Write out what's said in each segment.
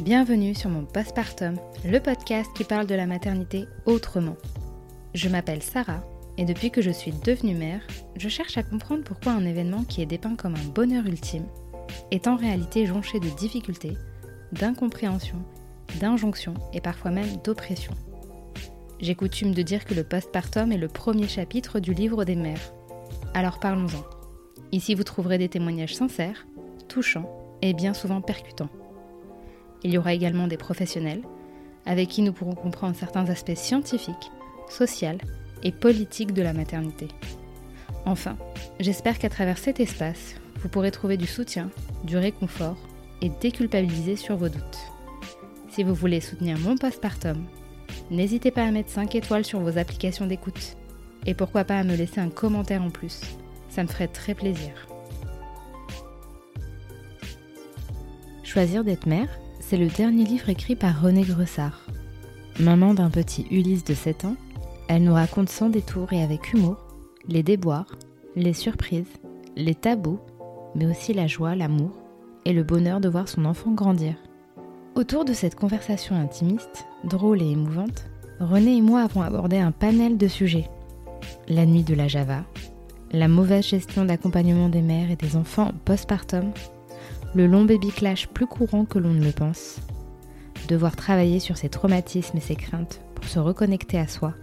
Bienvenue sur mon postpartum, le podcast qui parle de la maternité autrement. Je m'appelle Sarah et depuis que je suis devenue mère, je cherche à comprendre pourquoi un événement qui est dépeint comme un bonheur ultime est en réalité jonché de difficultés, d'incompréhension, d'injonctions et parfois même d'oppression. J'ai coutume de dire que le postpartum est le premier chapitre du livre des mères. Alors parlons-en. Ici vous trouverez des témoignages sincères, touchants et bien souvent percutants. Il y aura également des professionnels avec qui nous pourrons comprendre certains aspects scientifiques, sociaux et politiques de la maternité. Enfin, j'espère qu'à travers cet espace, vous pourrez trouver du soutien, du réconfort et déculpabiliser sur vos doutes. Si vous voulez soutenir mon postpartum, n'hésitez pas à mettre 5 étoiles sur vos applications d'écoute et pourquoi pas à me laisser un commentaire en plus. Ça me ferait très plaisir. Choisir d'être mère, c'est le dernier livre écrit par René Gressard. Maman d'un petit Ulysse de 7 ans, elle nous raconte sans détour et avec humour les déboires, les surprises, les tabous, mais aussi la joie, l'amour et le bonheur de voir son enfant grandir. Autour de cette conversation intimiste, drôle et émouvante, René et moi avons abordé un panel de sujets. La nuit de la Java, la mauvaise gestion d'accompagnement des mères et des enfants postpartum, le long baby clash plus courant que l'on ne le pense, devoir travailler sur ses traumatismes et ses craintes pour se reconnecter à soi,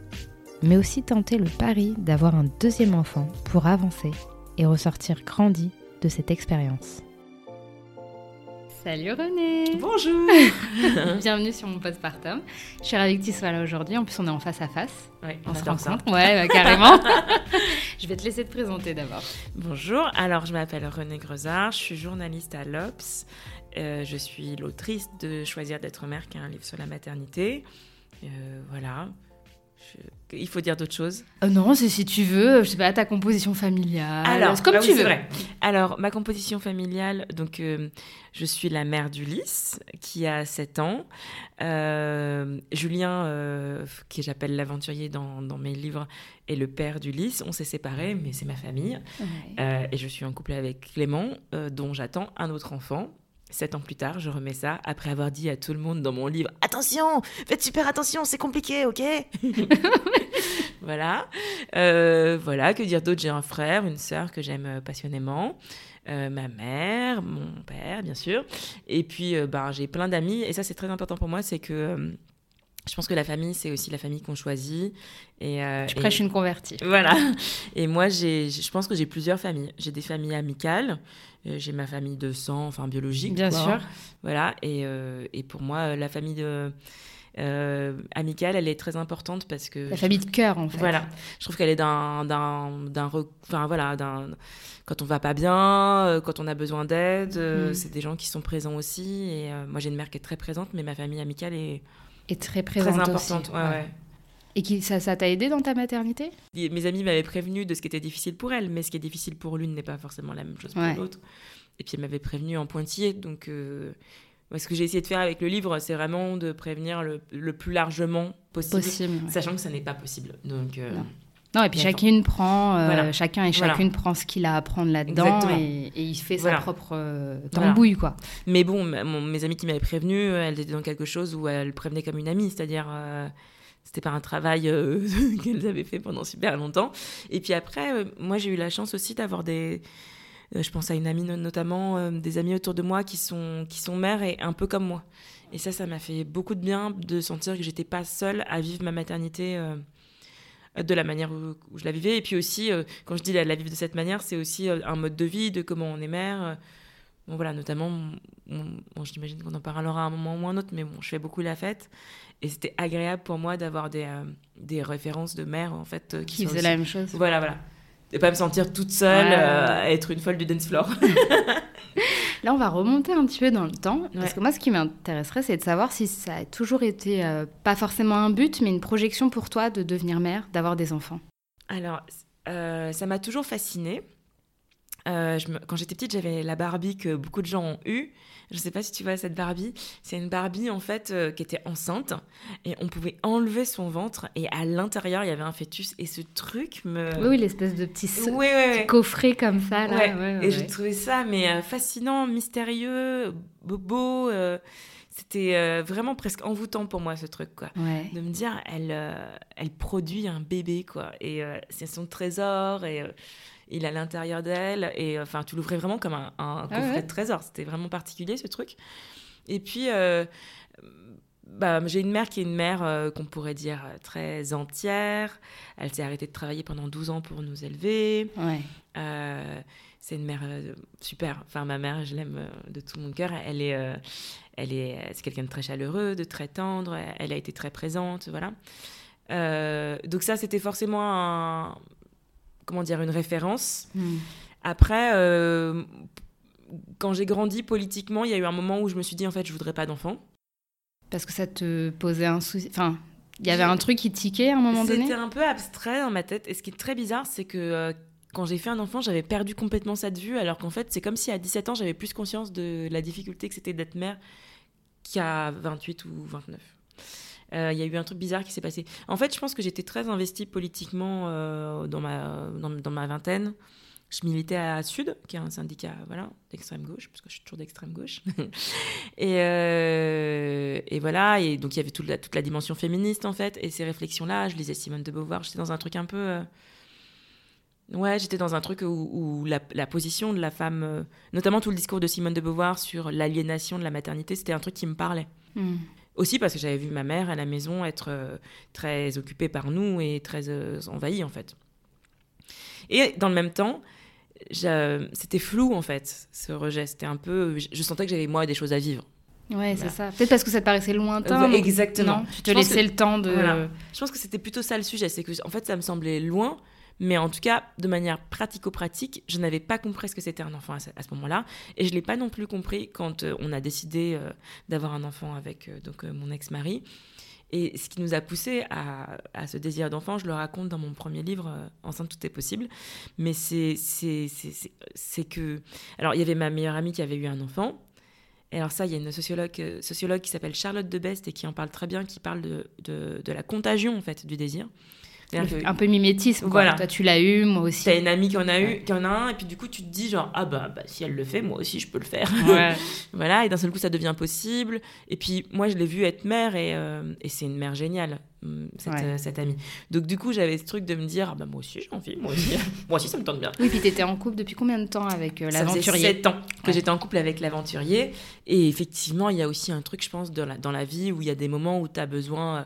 mais aussi tenter le pari d'avoir un deuxième enfant pour avancer et ressortir grandi de cette expérience. Salut René Bonjour Bienvenue sur mon postpartum. Je suis ravie que tu sois là aujourd'hui. En plus, on est en face à face. Oui, on, se rencontre. Ouais, bah, carrément. je vais te laisser te présenter d'abord. Bonjour, alors je m'appelle René Grezard, je suis journaliste à l'Obs. Euh, je suis l'autrice de Choisir d'être mère, qui est un livre sur la maternité. Euh, voilà, il faut dire d'autres choses euh, Non, c'est si tu veux, je sais pas, ta composition familiale. Alors, comme bah tu veux. Vrai. Alors, ma composition familiale, donc, euh, je suis la mère d'Ulysse, qui a 7 ans. Euh, Julien, qui j'appelle l'aventurier dans, dans, mes livres, est le père d'Ulysse. On s'est séparés, mais c'est ma famille. et je suis en couple avec Clément, dont j'attends un autre enfant. Sept ans plus tard, je remets ça après avoir dit à tout le monde dans mon livre Attention, faites super attention, c'est compliqué, ok? Voilà. Euh, voilà, que dire d'autre? J'ai un frère, une sœur que j'aime euh, passionnément, euh, ma mère, mon père, bien sûr. Et puis, ben, j'ai plein d'amis. Et ça, c'est très important pour moi c'est que. Je pense que la famille, c'est aussi la famille qu'on choisit. Et, tu prêches une convertie. Voilà. Et moi, je pense que j'ai plusieurs familles. J'ai des familles amicales, euh, j'ai ma famille de sang, enfin biologique. Bien sûr. Voilà. Et, euh, et, pour moi, la famille de. Euh, amicale, elle est très importante parce que... La famille de cœur, en fait. Voilà. Je trouve qu'elle est d'un... d'un enfin, voilà, d'un... Quand on va pas bien, quand on a besoin d'aide, mm. c'est des gens qui sont présents aussi. Et moi, j'ai une mère qui est très présente, mais ma famille amicale est... Est très présente Très importante, ouais. ouais. Et qui, ça, ça t'a aidé dans ta maternité? Mes amis m'avaient prévenu de ce qui était difficile pour elle, mais ce qui est difficile pour l'une n'est pas forcément la même chose pour l'autre. Et puis elle m'avait prévenu en pointillé, donc euh, ce que j'ai essayé de faire avec le livre, c'est vraiment de prévenir le, le plus largement possible, sachant que ça n'est pas possible. Donc euh, non. et puis chacune prend, euh, chacun et chacune prend ce qu'il a à apprendre là-dedans et, il fait sa propre tambouille quoi. Mais bon, mes amis qui m'avaient prévenu, elles étaient dans quelque chose où elles prévenaient comme une amie, c'est-à-dire c'était pas un travail euh, qu'elles avaient fait pendant super longtemps. Et puis après, euh, moi j'ai eu la chance aussi d'avoir des, euh, je pense à une amie notamment, des amis autour de moi qui sont qui sont mères et un peu comme moi. Et ça, ça m'a fait beaucoup de bien de sentir que j'étais pas seule à vivre ma maternité de la manière où, je la vivais. Et puis aussi, quand je dis la, la, vivre de cette manière, c'est aussi un mode de vie, de comment on est mère. Bon, voilà, notamment, bon, j'imagine qu'on en parlera à un moment ou un autre, mais bon, je fais beaucoup la fête. Et c'était agréable pour moi d'avoir des, euh, des références de mère, en fait, euh, qui, faisaient la même chose. Voilà, voilà. De pas me sentir toute seule euh, à être une folle du dance floor. Là, on va remonter un petit peu dans le temps. Parce que moi, ce qui m'intéresserait, c'est de savoir si ça a toujours été, pas forcément un but, mais une projection pour toi de devenir mère, d'avoir des enfants. Alors, ça m'a toujours fascinée. Quand j'étais petite, j'avais la Barbie que beaucoup de gens ont eue. Je sais pas si tu vois cette Barbie. C'est une Barbie en fait euh, qui était enceinte et on pouvait enlever son ventre et à l'intérieur il y avait un fœtus et ce truc me. Oui, l'espèce de petit, coffret comme ça là. et j'ai trouvé ça mais euh, fascinant, mystérieux, beau. Euh, c'était vraiment presque envoûtant pour moi ce truc quoi Ouais. de me dire elle elle produit un bébé quoi et c'est son trésor et il est à l'intérieur d'elle et enfin tu l'ouvrais vraiment comme un, un Ah coffret ouais. de trésor c'était vraiment particulier ce truc et puis bah, j'ai une mère qui est une mère euh, qu'on pourrait dire euh, très entière. Elle s'est arrêtée de travailler pendant 12 ans pour nous élever. Ouais. Euh, c'est une mère euh, super. Enfin, ma mère, je l'aime euh, de tout mon cœur. Elle est, euh, elle est, c'est quelqu'un de très chaleureux, de très tendre. Elle a été très présente, voilà. Euh, donc ça, c'était forcément un, comment dire, une référence. Hmm. Après, euh, quand j'ai grandi politiquement, il y a eu un moment où je me suis dit en fait, je voudrais pas d'enfant. Parce que ça te posait un souci. Enfin, il y avait un truc qui tiquait à un moment donné? C'était un peu abstrait dans ma tête. Et ce qui est très bizarre, c'est que euh, quand j'ai fait un enfant, j'avais perdu complètement ça de vue. Alors qu'en fait, c'est comme si à 17 ans, j'avais plus conscience de la difficulté que c'était d'être mère qu'à 28 ou 29. Euh, Il y a eu un truc bizarre qui s'est passé. En fait, je pense que j'étais très investie politiquement euh, dans, ma, dans, ma vingtaine. Je militais à Sud, qui est un syndicat voilà, d'extrême gauche, parce que je suis toujours d'extrême gauche. et, euh, et voilà, et donc il y avait toute la, toute la dimension féministe en fait, et ces réflexions-là, je lisais Simone de Beauvoir, j'étais dans un truc un peu. Ouais, j'étais dans un truc où, la, position de la femme, notamment tout le discours de Simone de Beauvoir sur l'aliénation de la maternité, c'était un truc qui me parlait. Hmm. Aussi parce que j'avais vu ma mère à la maison être euh, très occupée par nous et très euh, envahie en fait. Et dans le même temps, c'était flou en fait, ce rejet. C'était un peu. Je, je sentais que j'avais moi des choses à vivre. Ouais, c'est ça. Peut-être parce que ça te paraissait lointain. Donc- exactement. Non, tu te laissais que- le temps de. Voilà. Je pense que c'était plutôt ça le sujet. C'est que en fait, ça me semblait loin. Mais en tout cas, de manière pratico-pratique, je n'avais pas compris ce que c'était un enfant à ce, moment-là. Et je ne l'ai pas non plus compris quand euh, on a décidé euh, d'avoir un enfant avec euh, donc, mon ex-mari. Et ce qui nous a poussé à, ce désir d'enfant, je le raconte dans mon premier livre, Enceinte, tout est possible. Mais c'est que. Alors, il y avait ma meilleure amie qui avait eu un enfant. Et alors, ça, il y a une sociologue, qui s'appelle Charlotte de Best et qui en parle très bien, qui parle de, de la contagion, en fait, du désir. Que Un peu mimétisme. quoi. Voilà. Toi, tu l'as eu, moi aussi. T'as une amie qui en a eu, qui en a un, et puis du coup, tu te dis genre, ah bah, bah, si elle le fait, moi aussi, je peux le faire. Ouais. voilà, et d'un seul coup, ça devient possible. Et puis, moi, je l'ai vue être mère, et, euh, et c'est une mère géniale, hum, cette, Ouais. euh, cette amie. Donc, du coup, j'avais ce truc de me dire, ah bah, moi aussi, j'ai envie, moi aussi, moi aussi, ça me tente bien. Oui, puis t'étais en couple depuis combien de temps avec euh, Ça faisait l'aventurier? 7 ans que Ouais. j'étais en couple avec l'aventurier. Et effectivement, il y a aussi un truc, je pense, dans la, dans la vie où il y a des moments où tu as besoin euh,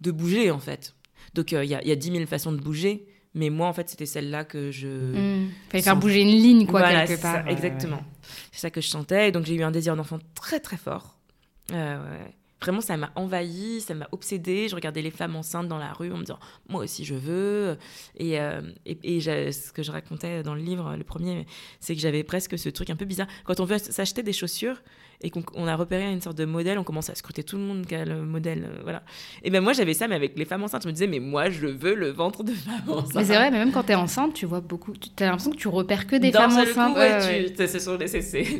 de bouger, en fait. Donc, euh, il y, a, y a 10 000 façons de bouger. Mais moi, en fait, c'était celle-là que je. Hmm. Fallait faire bouger une ligne, quoi, Voilà, quelque part. ça, Ouais, exactement. C'est ça que je sentais. Et donc, j'ai eu un désir d'enfant très, très fort. Euh, ouais. Vraiment, ça m'a envahi, ça m'a obsédée. Je regardais les femmes enceintes dans la rue en me disant, moi aussi, je veux. Et, euh, et, et ce que je racontais dans le livre, le premier, c'est que j'avais presque ce truc un peu bizarre. Quand on veut s'acheter des chaussures et qu'on on a repéré une sorte de modèle, on commence à scruter tout le monde qui a le modèle. euh, voilà. Et ben moi, j'avais ça, mais avec les femmes enceintes. Je me disais, mais moi, je veux le ventre de femme enceinte. Mais c'est vrai, mais même quand t'es enceinte, tu vois beaucoup. Tu as l'impression que tu repères que des femmes enceintes. coup, ouais, ouais, tu-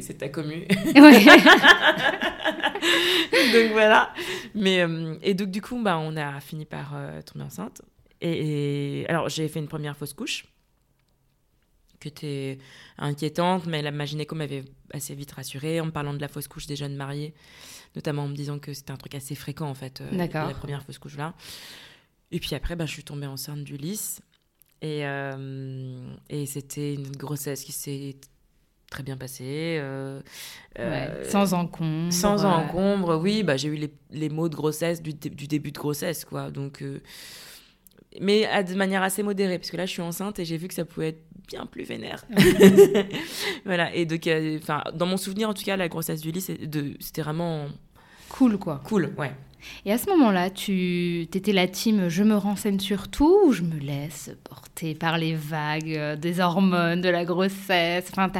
c'est- ta commu. donc voilà. Mais euh, et donc du coup, bah, on a fini par euh, tomber enceinte. Et, et- alors j'ai fait une première fausse couche qui était inquiétante, mais la ma gynéco m'avait assez vite rassurée en me parlant de la fausse couche des jeunes mariés, notamment en me disant que c'était un truc assez fréquent en fait, euh, la première fausse couche là. Et puis après, bah, je suis tombée enceinte du lys. Et, euh, et c'était une grossesse qui s'est très bien passée. euh, Ouais. euh, Sans encombre. sans euh, encombre, oui, bah, j'ai eu les, les mots de grossesse du, du début de grossesse, quoi. Donc, euh, mais à, de manière assez modérée, parce que là, je suis enceinte et j'ai vu que ça pouvait être bien plus vénère. voilà, et donc, euh, enfin, dans mon souvenir, en tout cas, la grossesse du lit, c'était vraiment Cool, quoi. cool, ouais. Et à ce moment-là, tu étais la team je me renseigne sur tout ou je me laisse porter par les vagues euh, des hormones, de la grossesse? Enfin,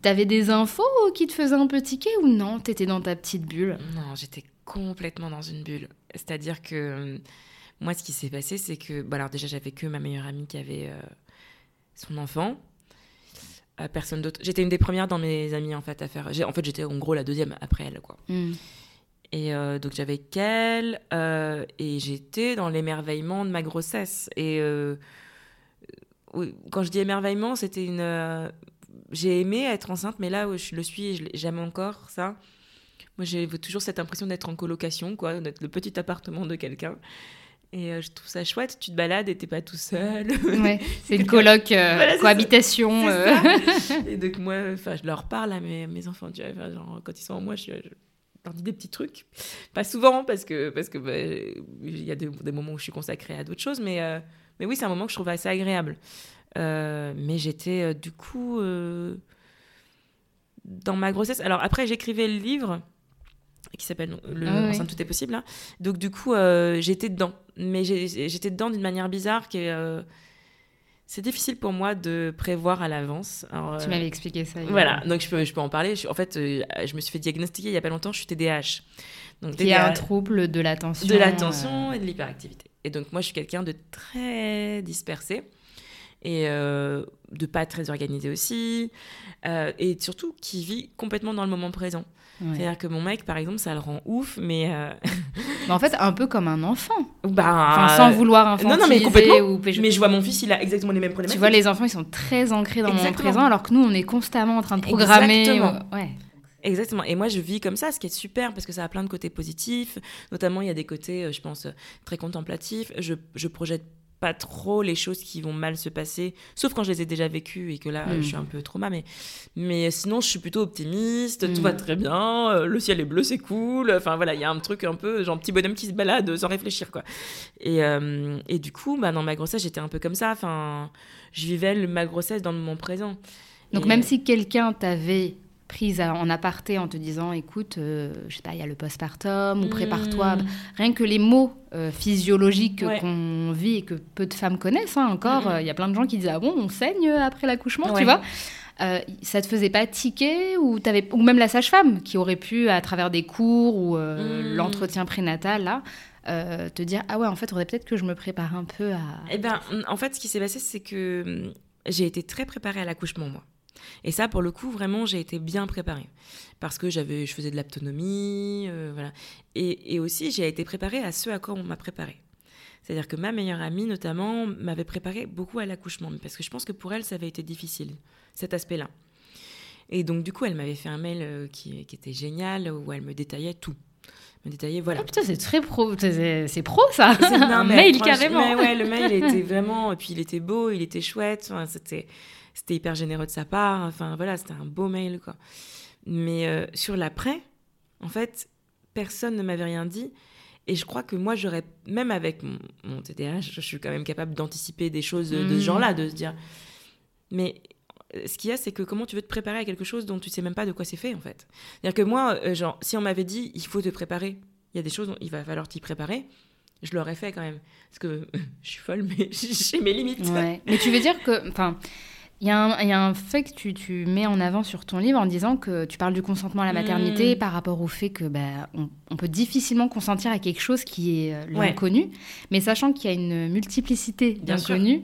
t'avais des infos qui te faisaient un peu tiquer ou non? T'étais dans ta petite bulle? Non, j'étais complètement dans une bulle. C'est-à-dire que moi, ce qui s'est passé, c'est que, bah, alors déjà, j'avais que ma meilleure amie qui avait euh, son enfant. Euh, personne d'autre. J'étais une des premières dans mes amies en fait à faire. En fait, j'étais en gros la deuxième après elle, quoi. Hmm. Et euh, donc j'avais qu'elle et j'étais dans l'émerveillement de ma grossesse. Et quand je dis émerveillement, c'était une. j'ai aimé être enceinte, mais là où je le suis, et j'aime encore ça. Moi, j'ai toujours cette impression d'être en colocation, quoi, d'être le petit appartement de quelqu'un. Et euh, je trouve ça chouette, tu te balades et t'es pas tout seul. Ouais, c'est une coloc, euh, cohabitation. Euh. et donc moi, je leur parle à mes, mes enfants, tu vois, genre, quand ils sont en moi, je, leur dis des petits trucs. Pas souvent, parce que parce que bah, y a des, des, moments où je suis consacrée à d'autres choses, mais, mais oui, c'est un moment que je trouve assez agréable. mais j'étais du coup dans ma grossesse. Alors après, j'écrivais le livre qui s'appelle le ah Enceinte tout est possible. Hein. Donc du coup, euh, j'étais dedans, mais j'étais dedans d'une manière bizarre qui euh, c'est difficile pour moi de prévoir à l'avance. tu euh, m'avais expliqué ça. Voilà, donc je peux, je peux en parler. en fait, je me suis fait diagnostiquer il y a pas longtemps, je suis TDAH. Donc, il y a un trouble de l'attention. De l'attention et de l'hyperactivité. Et donc moi, je suis quelqu'un de très dispersé et de pas très organisé aussi, et surtout qui vit complètement dans le moment présent. C'est-à-dire que mon mec, par exemple, ça le rend ouf, mais. Euh, en fait, un peu comme un enfant. Bah, sans vouloir infantiliser. Non, non, mais complètement. Ou... Mais je vois mon fils, il a exactement les mêmes problématiques. Tu vois, les enfants, ils sont très ancrés dans le moment présent, alors que nous, on est constamment en train de programmer. Exactement. Ouais. Exactement. Et moi, je vis comme ça, ce qui est super parce que ça a plein de côtés positifs. Notamment, il y a des côtés, euh, je pense, très contemplatifs. Je, je projette pas trop les choses qui vont mal se passer, sauf quand je les ai déjà vécues et que là, je suis un peu trauma. Mais, mais sinon, je suis plutôt optimiste, tout va mm. très bien, euh, le ciel est bleu, c'est cool. Enfin voilà, il y a un truc un peu, genre petit bonhomme qui se balade sans réfléchir, quoi. Et, euh, et du coup, bah, dans ma grossesse, j'étais un peu comme ça. Enfin, je vivais ma grossesse dans le moment présent. Donc même si quelqu'un t'avait prise en aparté en te disant écoute, euh, je sais pas, il y a le postpartum ou prépare-toi. Hmm. Rien que les mots euh, physiologiques qu'on vit et que peu de femmes connaissent hein, encore, euh, il y a plein de gens qui disent ah bon, on saigne après l'accouchement, tu vois. ça te faisait pas tiquer ou, avais, ou même la sage-femme qui aurait pu, à travers des cours ou hmm. l'entretien prénatal, là, te dire ah ouais en fait faudrait peut-être que je me prépare un peu à eh ben en fait ce qui s'est passé c'est que j'ai été très préparée à l'accouchement moi et ça, pour le coup, vraiment, j'ai été bien préparée. Parce que j'avais, je faisais de l'autonomie, euh, voilà. Et, aussi, j'ai été préparée à ce à quoi on m'a préparée. C'est-à-dire que ma meilleure amie, notamment, m'avait préparée beaucoup à l'accouchement. Parce que je pense que pour elle, ça avait été difficile, cet aspect-là. Et donc, du coup, elle m'avait fait un mail euh, qui, était génial, où elle me détaillait tout me détaillait voilà. Oh putain, c'est très pro, c'est pro ça. C'est un mail carrément. ouais, le mail était vraiment, et puis il était beau, il était chouette. c'était, c'était hyper généreux de sa part. Enfin, voilà, c'était un beau mail, quoi. Mais euh, sur l'après, en fait, personne ne m'avait rien dit. Et je crois que moi, j'aurais, même avec mon, TDAH, je suis quand même capable d'anticiper des choses de, ce mmh. genre-là, de se dire. Mais euh, ce qu'il y a, c'est que comment tu veux te préparer à quelque chose dont tu sais même pas de quoi c'est fait, en fait. C'est-à-dire que moi, euh, genre, si on m'avait dit, il faut te préparer, il y a des choses, dont il va falloir t'y préparer, je l'aurais fait quand même. Parce que je suis folle, mais j'ai mes limites. Mais tu veux dire que, enfin, il y, a un fait que tu, tu, mets en avant sur ton livre en disant que tu parles du consentement à la maternité mm. par rapport au fait que bah, on, peut difficilement consentir à quelque chose qui est euh, l'inconnu, mais sachant qu'il y a une multiplicité d'inconnus,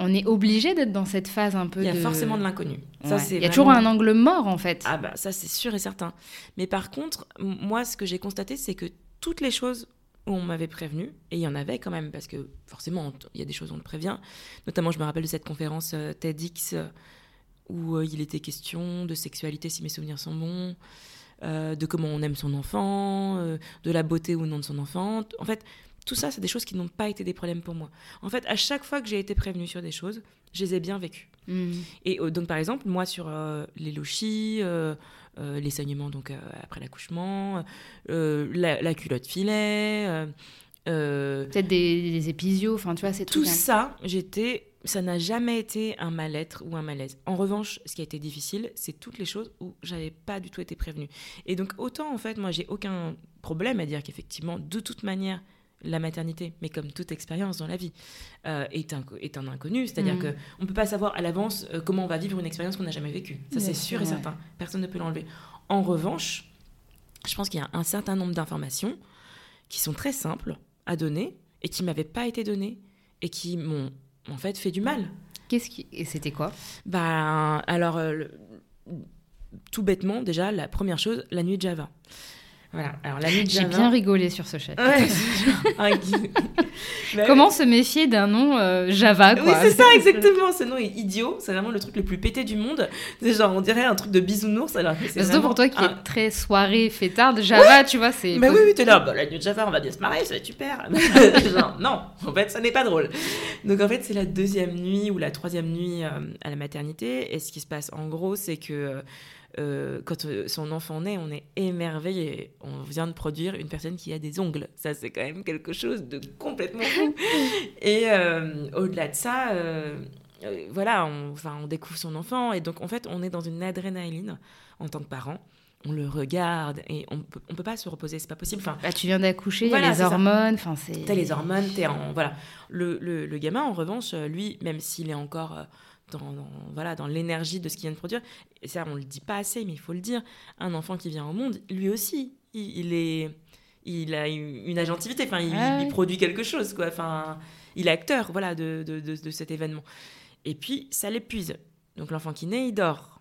on est obligé d'être dans cette phase un peu. Il y a forcément de l'inconnu. Il y a toujours un angle mort en fait. Ah bah ça c'est sûr et certain. Mais par contre, moi ce que j'ai constaté c'est que toutes les choses on m'avait prévenu, et il y en avait quand même, parce que forcément, il y a des choses où on le prévient. Notamment, je me rappelle de cette conférence euh, TEDx euh, où euh, il était question de sexualité, si mes souvenirs sont bons, de comment on aime son enfant, de la beauté ou non de son enfant. En fait, tout ça, c'est des choses qui n'ont pas été des problèmes pour moi. En fait, à chaque fois que j'ai été prévenue sur des choses, je les ai bien vécues. Mmh. Et donc, par exemple, moi, sur les lochis, les saignements donc euh, après l'accouchement, euh, la, culotte filet. Peut-être des, des, épisio, enfin tu vois, c'est tout ça. J'étais, ça n'a jamais été un mal-être ou un malaise. En revanche, ce qui a été difficile, c'est toutes les choses où j'avais pas du tout été prévenue. Et donc autant en fait, moi j'ai aucun problème à dire qu'effectivement, de toute manière, la maternité, mais comme toute expérience dans la vie, euh, est, un, est un inconnu. C'est-à-dire mm. qu'on ne peut pas savoir à l'avance euh, comment on va vivre une expérience qu'on n'a jamais vécue. Ça, c'est sûr et certain. Personne ne peut l'enlever. En revanche, je pense qu'il y a un certain nombre d'informations qui sont très simples à donner et qui m'avaient pas été données et qui m'ont en fait fait du mal. Qu'est-ce qui et c'était quoi? Ben alors euh, tout bêtement déjà la première chose la nuit de Java. Voilà. Alors la nuit de J'ai Java. bien rigolé sur ce chat. Ouais. Un gui- Bah Comment se méfier d'un nom euh, Java Oui, c'est ça, exactement. Ce nom est idiot. C'est vraiment le truc le plus pété du monde. C'est genre, on dirait un truc de bisounours. Alors que c'est Surtout vraiment pour toi qui un- est très soirée fêtarde, Java, tu vois, c'est. Bah oui, oui, t'es là, bah, la nuit de Java, on va bien se marrer, ça va être super. Genre, non, en fait, ça n'est pas drôle. Donc, en fait, c'est la deuxième nuit ou la troisième nuit euh, à la maternité. Et ce qui se passe, en gros, c'est que euh, quand euh, son enfant naît, on est émerveillé. On vient de produire une personne qui a des ongles. Ça, c'est quand même quelque chose de complètement fou. Et euh, au-delà de ça, euh, euh, voilà, on, enfin, on découvre son enfant. Et donc, en fait, on est dans une adrénaline en tant que parent. On le regarde et on peut, on peut pas se reposer, c'est pas possible. Enfin, Bah, tu viens d'accoucher, il y Voilà, a les hormones, enfin c'est. T'as les hormones, t'es en voilà. Le, le, le gamin, en revanche, euh, lui, même s'il est encore euh, dans, dans- voilà dans l'énergie de ce qu'il vient de produire, et ça on le dit pas assez, mais il faut le dire. Un enfant qui vient au monde, lui aussi, il, il est, il a une agentivité. Enfin, il, Ah il produit quelque chose, quoi. Enfin, il est acteur, voilà, de, de, de, de cet événement. Et puis ça l'épuise. Donc l'enfant qui naît, il dort.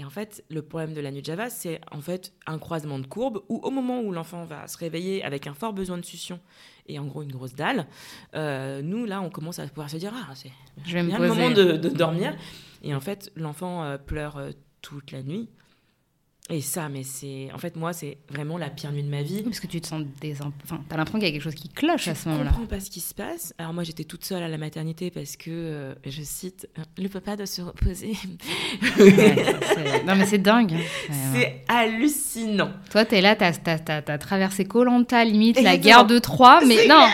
Et en fait, le problème de la nuit de Java, c'est en fait un croisement de courbes où au moment où l'enfant va se réveiller avec un fort besoin de succion et en gros une grosse dalle, euh, nous là, on commence à pouvoir se dire ah c'est bien le moment de, de dormir. Et en fait, l'enfant euh, pleure euh, toute la nuit. Et ça, mais c'est en fait moi, c'est vraiment la pire nuit de ma vie. Oui, Parce que tu te sens des. Enfin, t'as l'impression qu'il y a quelque chose qui cloche à ce Je moment-là. comprends pas ce qui se passe. Alors moi j'étais toute seule à la maternité parce que, euh, je cite, le papa doit se reposer. Ouais, non mais c'est dingue. hein. Ouais. C'est hallucinant. Toi, t'es là, t'as as, traversé Colanta, limite, la guerre de Troie, mais non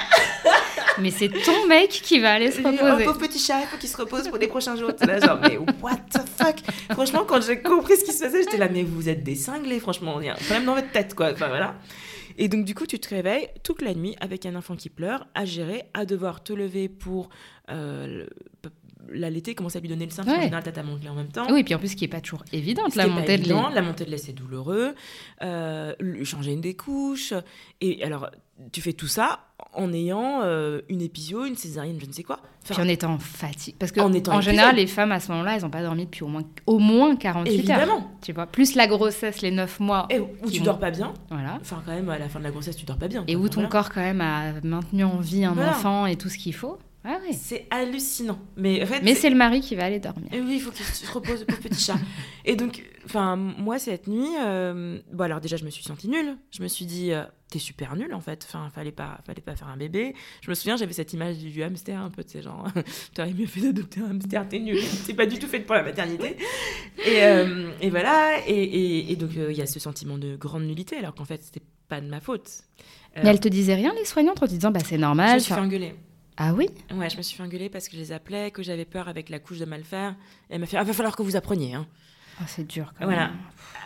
Mais c'est ton mec qui va aller se reposer. pauvre petit chat, il faut qu'il se repose pour les prochains jours. Là, genre, mais what the fuck? Franchement, quand j'ai compris ce qui se passait, j'étais là, mais vous êtes des cinglés, franchement. Il y a un problème dans votre tête, quoi. Enfin, voilà. Et donc, du coup, tu te réveilles toute la nuit avec un enfant qui pleure, à gérer, à devoir te lever pour euh, le- l'allaiter, commencer à lui donner le sein. Ouais. général, t'as ta montée en même temps. Oui, puis en plus, qui est pas toujours évidente, la qui est pas montée de lait. évident, La montée de lait, c'est douloureux. Euh, changer une des couches. Et alors, tu fais tout ça en ayant euh, une épisio, une césarienne, je ne sais quoi. Enfin, Puis en étant fatiguée. Parce que, En étant en général, les femmes, à ce moment-là, elles n'ont pas dormi depuis au moins, au moins 48 heures. évidemment. Tu vois, plus la grossesse, les 9 mois. Et où tu vont- dors pas bien. Voilà. Enfin, quand même, à la fin de la grossesse, tu dors pas bien. Et où ton voilà. corps, quand même, a maintenu en vie un Voilà. enfant et tout ce qu'il faut. Ah ouais. C'est hallucinant. Mais en fait, Mais c'est le mari qui va aller dormir. Et oui, il faut qu'il se repose, pauvre petit chat. Et donc, enfin, moi, cette nuit, euh, bon, alors déjà, je me suis sentie nulle. Je me suis dit, euh, t'es super nulle, en fait. Enfin, fallait pas, fallait pas faire un bébé. Je me souviens, j'avais cette image du hamster, un peu, tu sais, genre, t'aurais mieux fait d'adopter un hamster, t'es nulle. T'es pas du tout faite pour la maternité. Et, euh, et voilà. Et, et- et donc, il y a ce sentiment de grande nullité, alors qu'en fait, c'était pas de ma faute. Mais elle te disait rien, les soignantes, en te disant, bah c'est je normal. me suis fait engueuler. Ah oui Ouais, je me suis fait engueuler parce que je les appelais, que j'avais peur avec la couche de mal faire. Et elle m'a fait, ah, va falloir que vous appreniez, hein. Ah, C'est dur quand Voilà. même.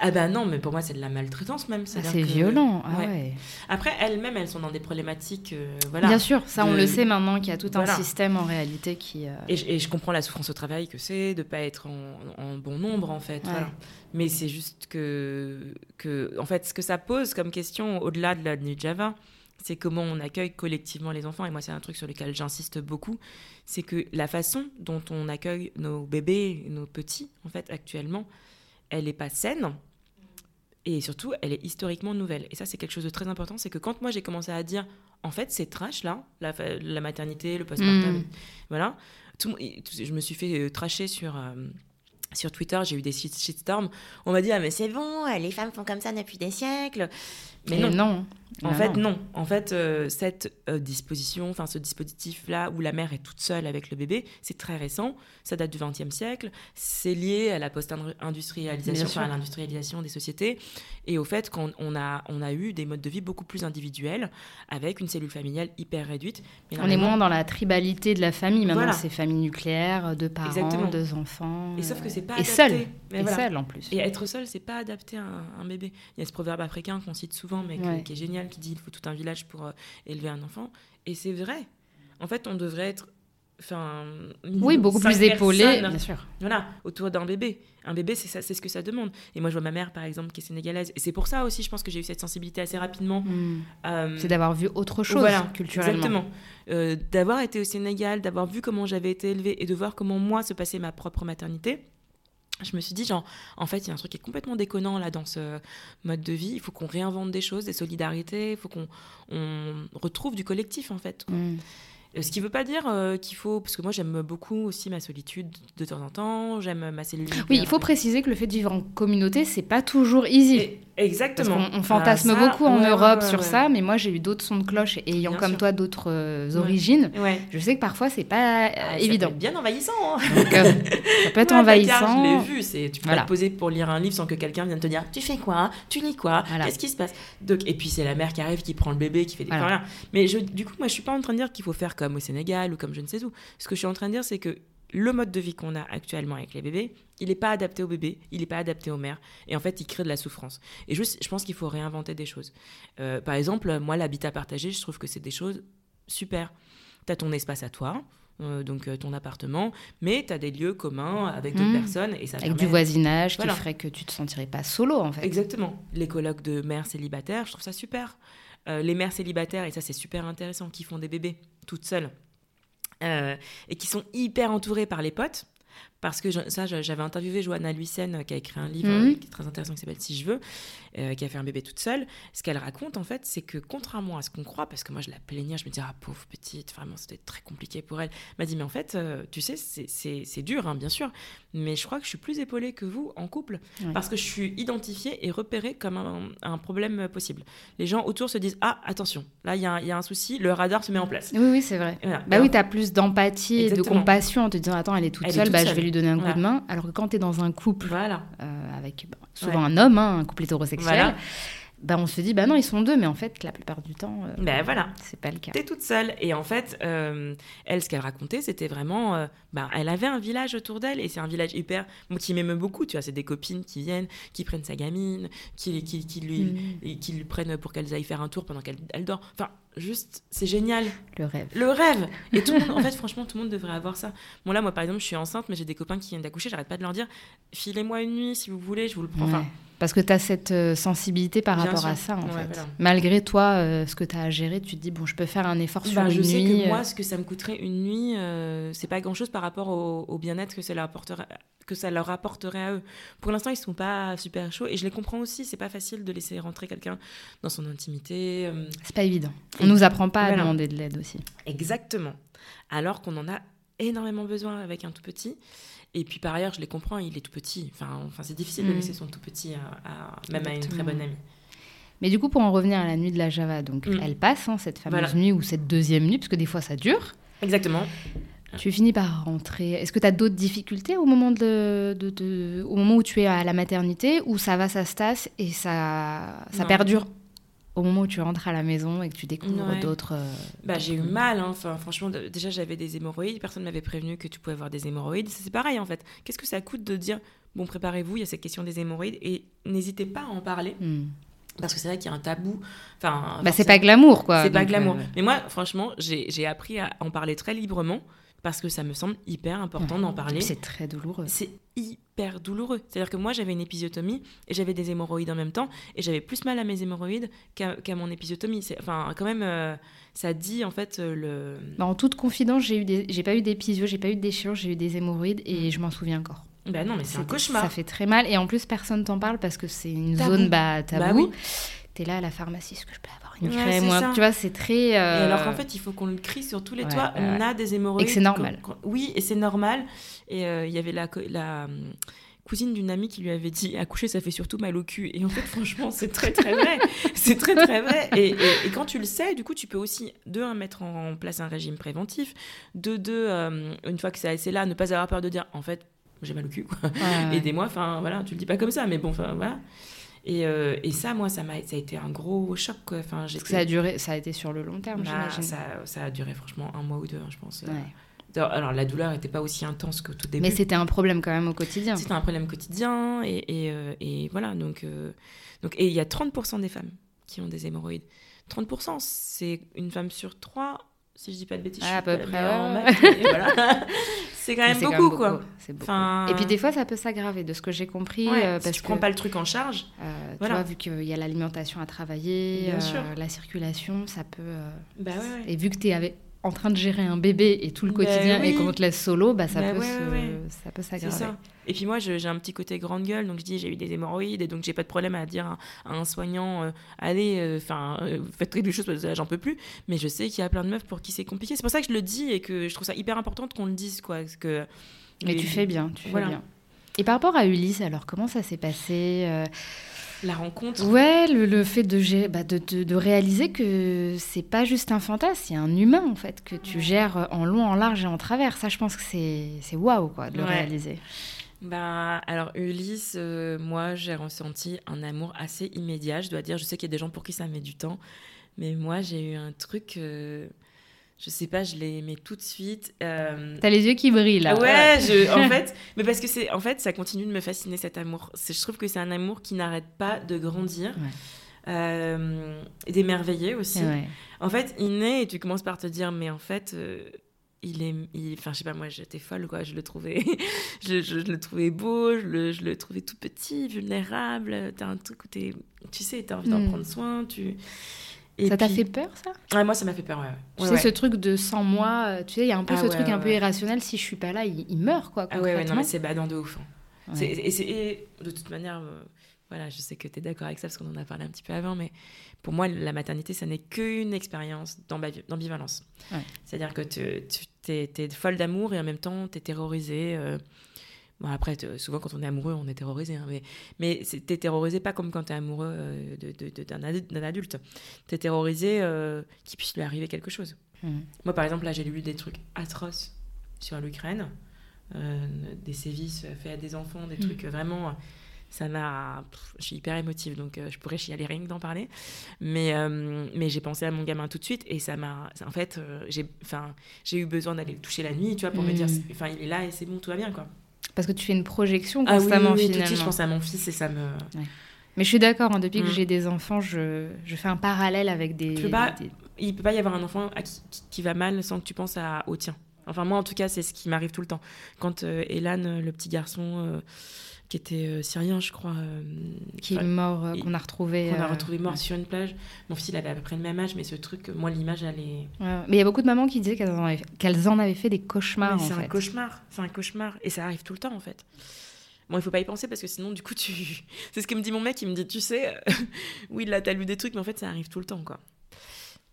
Ah bah non, mais pour moi c'est de la maltraitance même. Ah, c'est que- violent. Ah Ouais. ouais. Après elles-mêmes, elles sont dans des problématiques, euh, voilà. Bien sûr, ça on le sait maintenant qu'il y a tout Voilà. un système en réalité qui. euh, Et, je- et je comprends la souffrance au travail que c'est de pas être en, en bon nombre en fait. Ouais. voilà. Mais c'est juste que, que, en fait, ce que ça pose comme question au-delà de la nuit de Java, c'est comment on accueille collectivement les enfants. Et moi, c'est un truc sur lequel j'insiste beaucoup, c'est que la façon dont on accueille nos bébés, nos petits, en fait, actuellement, elle n'est pas saine. Et surtout, elle est historiquement nouvelle. Et ça, c'est quelque chose de très important. C'est que quand moi, j'ai commencé à dire, en fait, c'est trash, là, la, maternité, le postpartum, Mm. voilà. Tout, je me suis fait euh, tracher sur, euh, sur Twitter, j'ai eu des shit- shitstorms. On m'a dit, ah, mais c'est bon, les femmes font comme ça depuis des siècles. Mais non. non. En Non, fait, non. non. En fait, euh, cette euh, disposition, enfin ce dispositif-là où la mère est toute seule avec le bébé, c'est très récent. Ça date du XXe siècle. C'est lié à la post-industrialisation, enfin, à l'industrialisation des sociétés, et au fait qu'on on a, on a eu des modes de vie beaucoup plus individuels, avec une cellule familiale hyper réduite. Mais On est moins dans la tribalité de la famille. Maintenant, Voilà. c'est famille nucléaire, deux parents, Exactement. deux enfants. Et sauf que euh, c'est pas Et adapté. seul. Mais Et voilà. seul en plus. Et être seul, c'est pas adapté à un, un bébé. Il y a ce proverbe africain qu'on cite souvent, mais Ouais. qui est génial, qui dit il faut tout un village pour euh, élever un enfant. Et c'est vrai. En fait, on devrait être. Enfin, Oui, beaucoup plus épaulé, personnes, bien sûr. Voilà, autour d'un bébé. Un bébé, c'est ça, c'est ce que ça demande. Et moi, je vois ma mère, par exemple, qui est sénégalaise. Et c'est pour ça aussi, je pense que j'ai eu cette sensibilité assez rapidement. Mm. Euh, C'est d'avoir vu autre chose voilà, culturellement. Exactement. Euh, d'avoir été au Sénégal, d'avoir vu comment j'avais été élevée et de voir comment moi se passait ma propre maternité. Je me suis dit, genre, en fait, il y a un truc qui est complètement déconnant là dans ce mode de vie. Il faut qu'on réinvente des choses, des solidarités. Il faut qu'on on retrouve du collectif, en fait. Mm. Euh, Ce qui ne veut pas dire euh, qu'il faut, parce que moi j'aime beaucoup aussi ma solitude de temps en temps, j'aime ma cellule. Oui, il faut préciser que le fait de vivre en communauté, c'est pas toujours easy. Et- exactement. Parce on fantasme Ah, ça, beaucoup en ouais, Europe ouais, sur ça, mais moi j'ai eu d'autres sons de cloche et ayant Bien comme sûr. toi d'autres euh, origines. Ouais. Je sais que parfois c'est pas euh, Ah, ça évident. peut être bien envahissant. hein. Donc, ça peut être envahissant. Je l'ai vu. C'est, tu peux Voilà. pas te poser pour lire un livre sans que quelqu'un vienne te dire Tu fais quoi? Tu lis quoi? Voilà. Qu'est-ce qui se passe? Donc, Et puis c'est la mère qui arrive, qui prend le bébé, qui fait des. Voilà. Mais je, du coup, moi je suis pas en train de dire qu'il faut faire comme au Sénégal ou comme je ne sais où. Ce que je suis en train de dire, c'est que le mode de vie qu'on a actuellement avec les bébés, il n'est pas adapté aux bébés, il n'est pas adapté aux mères. Et en fait, il crée de la souffrance. Et juste, je pense qu'il faut réinventer des choses. Euh, par exemple, moi, l'habitat partagé, je trouve que c'est des choses super. Tu as ton espace à toi, euh, donc euh, ton appartement, mais tu as des lieux communs avec d'autres Mmh. personnes. Et ça Avec du voisinage Voilà. qui ferait que tu te sentirais pas solo en fait. Exactement. Les colloques de mères célibataires, je trouve ça super. Euh, les mères célibataires, et ça c'est super intéressant, qui font des bébés toutes seules euh, et qui sont hyper entourées par les potes. Parce que je- ça, je- j'avais interviewé Johanna Luisen, euh, qui a écrit un livre Mhm. qui est très intéressant, qui s'appelle Si je veux, euh, qui a fait un bébé toute seule. Ce qu'elle raconte, en fait, c'est que contrairement à ce qu'on croit, parce que moi je la plaignais, je me disais, ah pauvre petite, vraiment c'était très compliqué pour elle. Elle m'a dit, mais en fait, euh, tu sais, c'est- dur, hein, bien sûr, mais je crois que je suis plus épaulée que vous en couple, Ouais. parce que je suis identifiée et repérée comme un, un problème possible. Les gens autour se disent, ah attention, là il y, a un- il y a un souci, le radar se met en place. Oui, oui, c'est vrai. Voilà. Bah Et oui, tu as plus d'empathie et de compassion en te disant Attends, elle est toute Elle est seule, toute bah, je seule. vais lui donner un coup de main. Alors que quand tu es dans un couple Voilà. euh, avec bah, souvent un homme, hein, un couple hétérosexuel, Voilà. bah, on se dit Bah non, ils sont deux, mais en fait, la plupart du temps, euh, Ben voilà. c'est pas le cas. T'es toute seule. Et en fait, euh, elle, ce qu'elle racontait, c'était vraiment. euh, ben, elle avait un village autour d'elle, et c'est un village hyper. moi, qui m'aime beaucoup, tu vois. C'est des copines qui viennent, qui prennent sa gamine, qui, qui, qui lui, Mm. qui lui prennent pour qu'elle aille faire un tour pendant qu'elle elle dort. Enfin, juste, c'est génial. Le rêve. Le rêve Et tout le monde, en fait, franchement, tout le monde devrait avoir ça. Bon, là, moi, par exemple, je suis enceinte, mais j'ai des copains qui viennent d'accoucher, j'arrête pas de leur dire filez-moi une nuit si vous voulez, je vous le prends. Enfin. Parce que tu as cette euh, sensibilité par Bien rapport sûr. à ça, en Ouais, fait. voilà. Malgré toi, euh, ce que tu as à gérer, tu te dis Bon, je peux faire un effort sur Bah, une je sais nuit. que euh, moi, ce que ça me coûterait une nuit, euh, c'est pas grand chose par rapport au, au bien-être que ça leur apporterait. Que ça leur apporterait à eux. Pour l'instant, ils sont pas super chauds et je les comprends aussi. C'est pas facile de laisser rentrer quelqu'un dans son intimité. euh, C'est pas évident. On nous apprend pas à demander de l'aide aussi. Exactement. Alors qu'on en a énormément besoin avec un tout petit. Et puis par ailleurs, je les comprends, il est tout petit. Enfin, enfin c'est difficile de Mm. laisser son tout petit à, à- même à une très bonne amie. Mais du coup, pour en revenir à la nuit de la Java, donc Mm. elle passe, hein, cette fameuse Voilà. nuit ou cette deuxième nuit, parce que des fois ça dure. Exactement. Tu finis par rentrer. Est-ce que tu as d'autres difficultés au moment, de, de- de- au moment où tu es à la maternité, ou ça va, ça se tasse et ça, ça Non. perdure? Au moment où tu rentres à la maison et que tu découvres Ouais. d'autres. euh, Bah, j'ai eu mal, hein. enfin, franchement, déjà j'avais des hémorroïdes, personne ne m'avait prévenu que tu pouvais avoir des hémorroïdes. C'est pareil en fait. Qu'est-ce que ça coûte de dire, bon, préparez-vous, il y a cette question des hémorroïdes et n'hésitez pas à en parler Hmm. parce que c'est vrai qu'il y a un tabou. Enfin, Bah, c'est pas glamour, quoi. c'est pas glamour. euh, Mais moi, franchement, j'ai appris à en parler très librement parce que ça me semble hyper important d'en parler. C'est très douloureux. C'est hyper douloureux. C'est-à-dire que moi, j'avais une épisiotomie et j'avais des hémorroïdes en même temps et j'avais plus mal à mes hémorroïdes qu'à mon épisiotomie. Enfin, quand même, euh, ça dit en fait euh, le. Bah, en toute confidence, j'ai pas eu d'épisio, j'ai pas eu de déchirure, j'ai eu des hémorroïdes et je m'en souviens encore. Bah non, mais c'est un cauchemar. Ça fait très mal et en plus personne t'en parle parce que c'est une Tabou. zone bah, tabou. Bah oui. T'es là à la pharmacie, est-ce que je peux avoir une Ouais, crème c'est ou un- ça. Tu vois, c'est très. Et euh, alors qu'en fait, il faut qu'on le crie sur tous les Ouais, toits. on a des hémorroïdes. Et que c'est normal. Oui, et c'est normal. Et euh, il y avait la, hum, cousine d'une amie qui lui avait dit accoucher, ça fait surtout mal au cul. Et en fait, franchement, c'est très très vrai. c'est très très vrai. Et, et- et quand tu le sais, du coup, tu peux aussi, de un, mettre en place un régime préventif. De deux, euh, une fois que c'est là, ne pas avoir peur de dire en fait, j'ai mal au cul. quoi. ouais, ouais. Aidez-moi. Enfin, voilà, tu le dis pas comme ça, mais bon, enfin, voilà. Et, euh, et ça, moi, ça, m'a, ça a été un gros choc. Quoi. Enfin, Parce que ça a duré, ça a été sur le long terme, bah, ça, ça a duré franchement un mois ou deux, hein, je pense. Ouais. Alors, alors, la douleur n'était pas aussi intense qu'au tout début. Mais c'était un problème quand même au quotidien. C'était un problème quotidien. Et, et, euh, et voilà. Donc, euh, donc, et il y a 30% des femmes qui ont des hémorroïdes. 30%, c'est une femme sur trois. Si je dis pas de bêtises, je à suis peu pas près, ouais. voilà. c'est quand même beaucoup, quoi. C'est beaucoup. Enfin, Et puis des fois, ça peut s'aggraver, de ce que j'ai compris. ouais, euh, si parce tu que, prends pas le truc en charge, euh, tu vois, vu qu'il y a l'alimentation à travailler, euh, la circulation, ça peut. euh, bah ouais, ouais. Et vu que tu es avec en train de gérer un bébé et tout le Ben quotidien et oui. qu'on te laisse solo, bah, ça, Ben peut ouais, se- ouais, ouais. ça peut s'aggraver. Et puis moi, j'ai un petit côté grande gueule, donc je dis j'ai eu des hémorroïdes, et donc j'ai pas de problème à dire à, à un soignant, euh, allez, enfin, euh, faites quelque chose parce que j'en peux plus. Mais je sais qu'il y a plein de meufs pour qui c'est compliqué. C'est pour ça que je le dis et que je trouve ça hyper important qu'on le dise, quoi. Parce que Mais les- tu fais bien, tu Voilà. fais bien. Et par rapport à Ulysse, alors comment ça s'est passé euh, la rencontre. Ouais, le, le fait de, gérer- bah, de, de- de réaliser que c'est pas juste un fantasme, c'est un humain en fait, que tu gères en long, en large et en travers. Ça, je pense que c'est c'est waouh quoi, de le Ouais. réaliser. Bah, alors Ulysse, euh, moi j'ai ressenti un amour assez immédiat, je dois dire. Je sais qu'il y a des gens pour qui ça met du temps, mais moi j'ai eu un truc, euh, je sais pas, je l'ai aimé tout de suite. euh, T'as les yeux qui brillent là. Ouais, je, en fait, mais parce que c'est, en fait, ça continue de me fasciner cet amour. C'est- Je trouve que c'est un amour qui n'arrête pas de grandir, Ouais. euh, et d'émerveiller aussi. Ouais. En fait, il naît et tu commences par te dire, mais en fait, euh, il est, il- enfin, je sais pas, moi, j'étais folle, quoi. Je le trouvais, je, je- je le trouvais beau, je le, je le trouvais tout petit, vulnérable. T'as un truc où t'es, tu sais, t'as envie d'en Mm. prendre soin, tu. Et Ça t'a fait peur ça? Ouais, moi, ça m'a fait peur, ouais. Tu Ouais, sais, ouais. ce truc de sans moi, euh, tu sais, il y a un peu Ah ce truc un peu irrationnel, si je suis pas là, il, il meurt quoi. Ah ouais, ouais, non, mais c'est badant de ouf. hein. Et, et de toute manière, euh, voilà, je sais que tu es d'accord avec ça parce qu'on en a parlé un petit peu avant, mais pour moi, la maternité, ça n'est qu'une expérience d'ambiv- d'ambivalence. C'est-à-dire que tu es, folle d'amour et en même temps, tu es terrorisée. euh, Bon, après, te- souvent, quand on est amoureux, on est terrorisé. hein, mais mais t'es terrorisé pas comme quand tu es amoureux euh, de- de- de- d'un adu- d'un adulte. Tu es terrorisé euh, qu'il puisse lui arriver quelque chose. Mhm. Moi, par exemple, là, j'ai lu des trucs atroces sur l'Ukraine, euh, des sévices faits à des enfants, des Mm. trucs euh, vraiment. Ça m'a. Je suis hyper émotive, donc euh, je pourrais chialer rien que d'en parler. Mais, euh, mais j'ai pensé à mon gamin tout de suite et ça m'a. En fait, euh, j'ai eu besoin d'aller le toucher la nuit, tu vois, pour me dire. c'est- Enfin, il est là et c'est bon, tout va bien, quoi. Parce que tu fais une projection Ah oui, constamment oui, oui, tout de finalement. je pense à mon fils et ça me. Mais je suis d'accord, hein, depuis que Mm. j'ai des enfants, je, je fais un parallèle avec des. Tu peux pas- des- il peut pas y avoir un enfant à qui, qui- qui va mal sans que tu penses à, au tien. Enfin, moi, en tout cas, c'est ce qui m'arrive tout le temps. Quand euh, Elan, euh, le petit garçon euh, qui était euh, syrien, je crois, euh, qui est mort, euh, qu'on a retrouvé. qu'on a retrouvé mort ouais. sur une plage. Mon fils, il avait à peu près le même âge, mais ce truc, moi, l'image, elle est. Ouais, Mais il y a beaucoup de mamans qui disaient qu'elles en, avaient- en avaient fait des cauchemars c'est un cauchemar. C'est un cauchemar. Et ça arrive tout le temps, en fait. Bon, il faut pas y penser parce que sinon, du coup, tu. C'est ce que me dit mon mec. Il me dit, tu sais, oui, là, t'as lu des trucs, mais en fait, ça arrive tout le temps, quoi.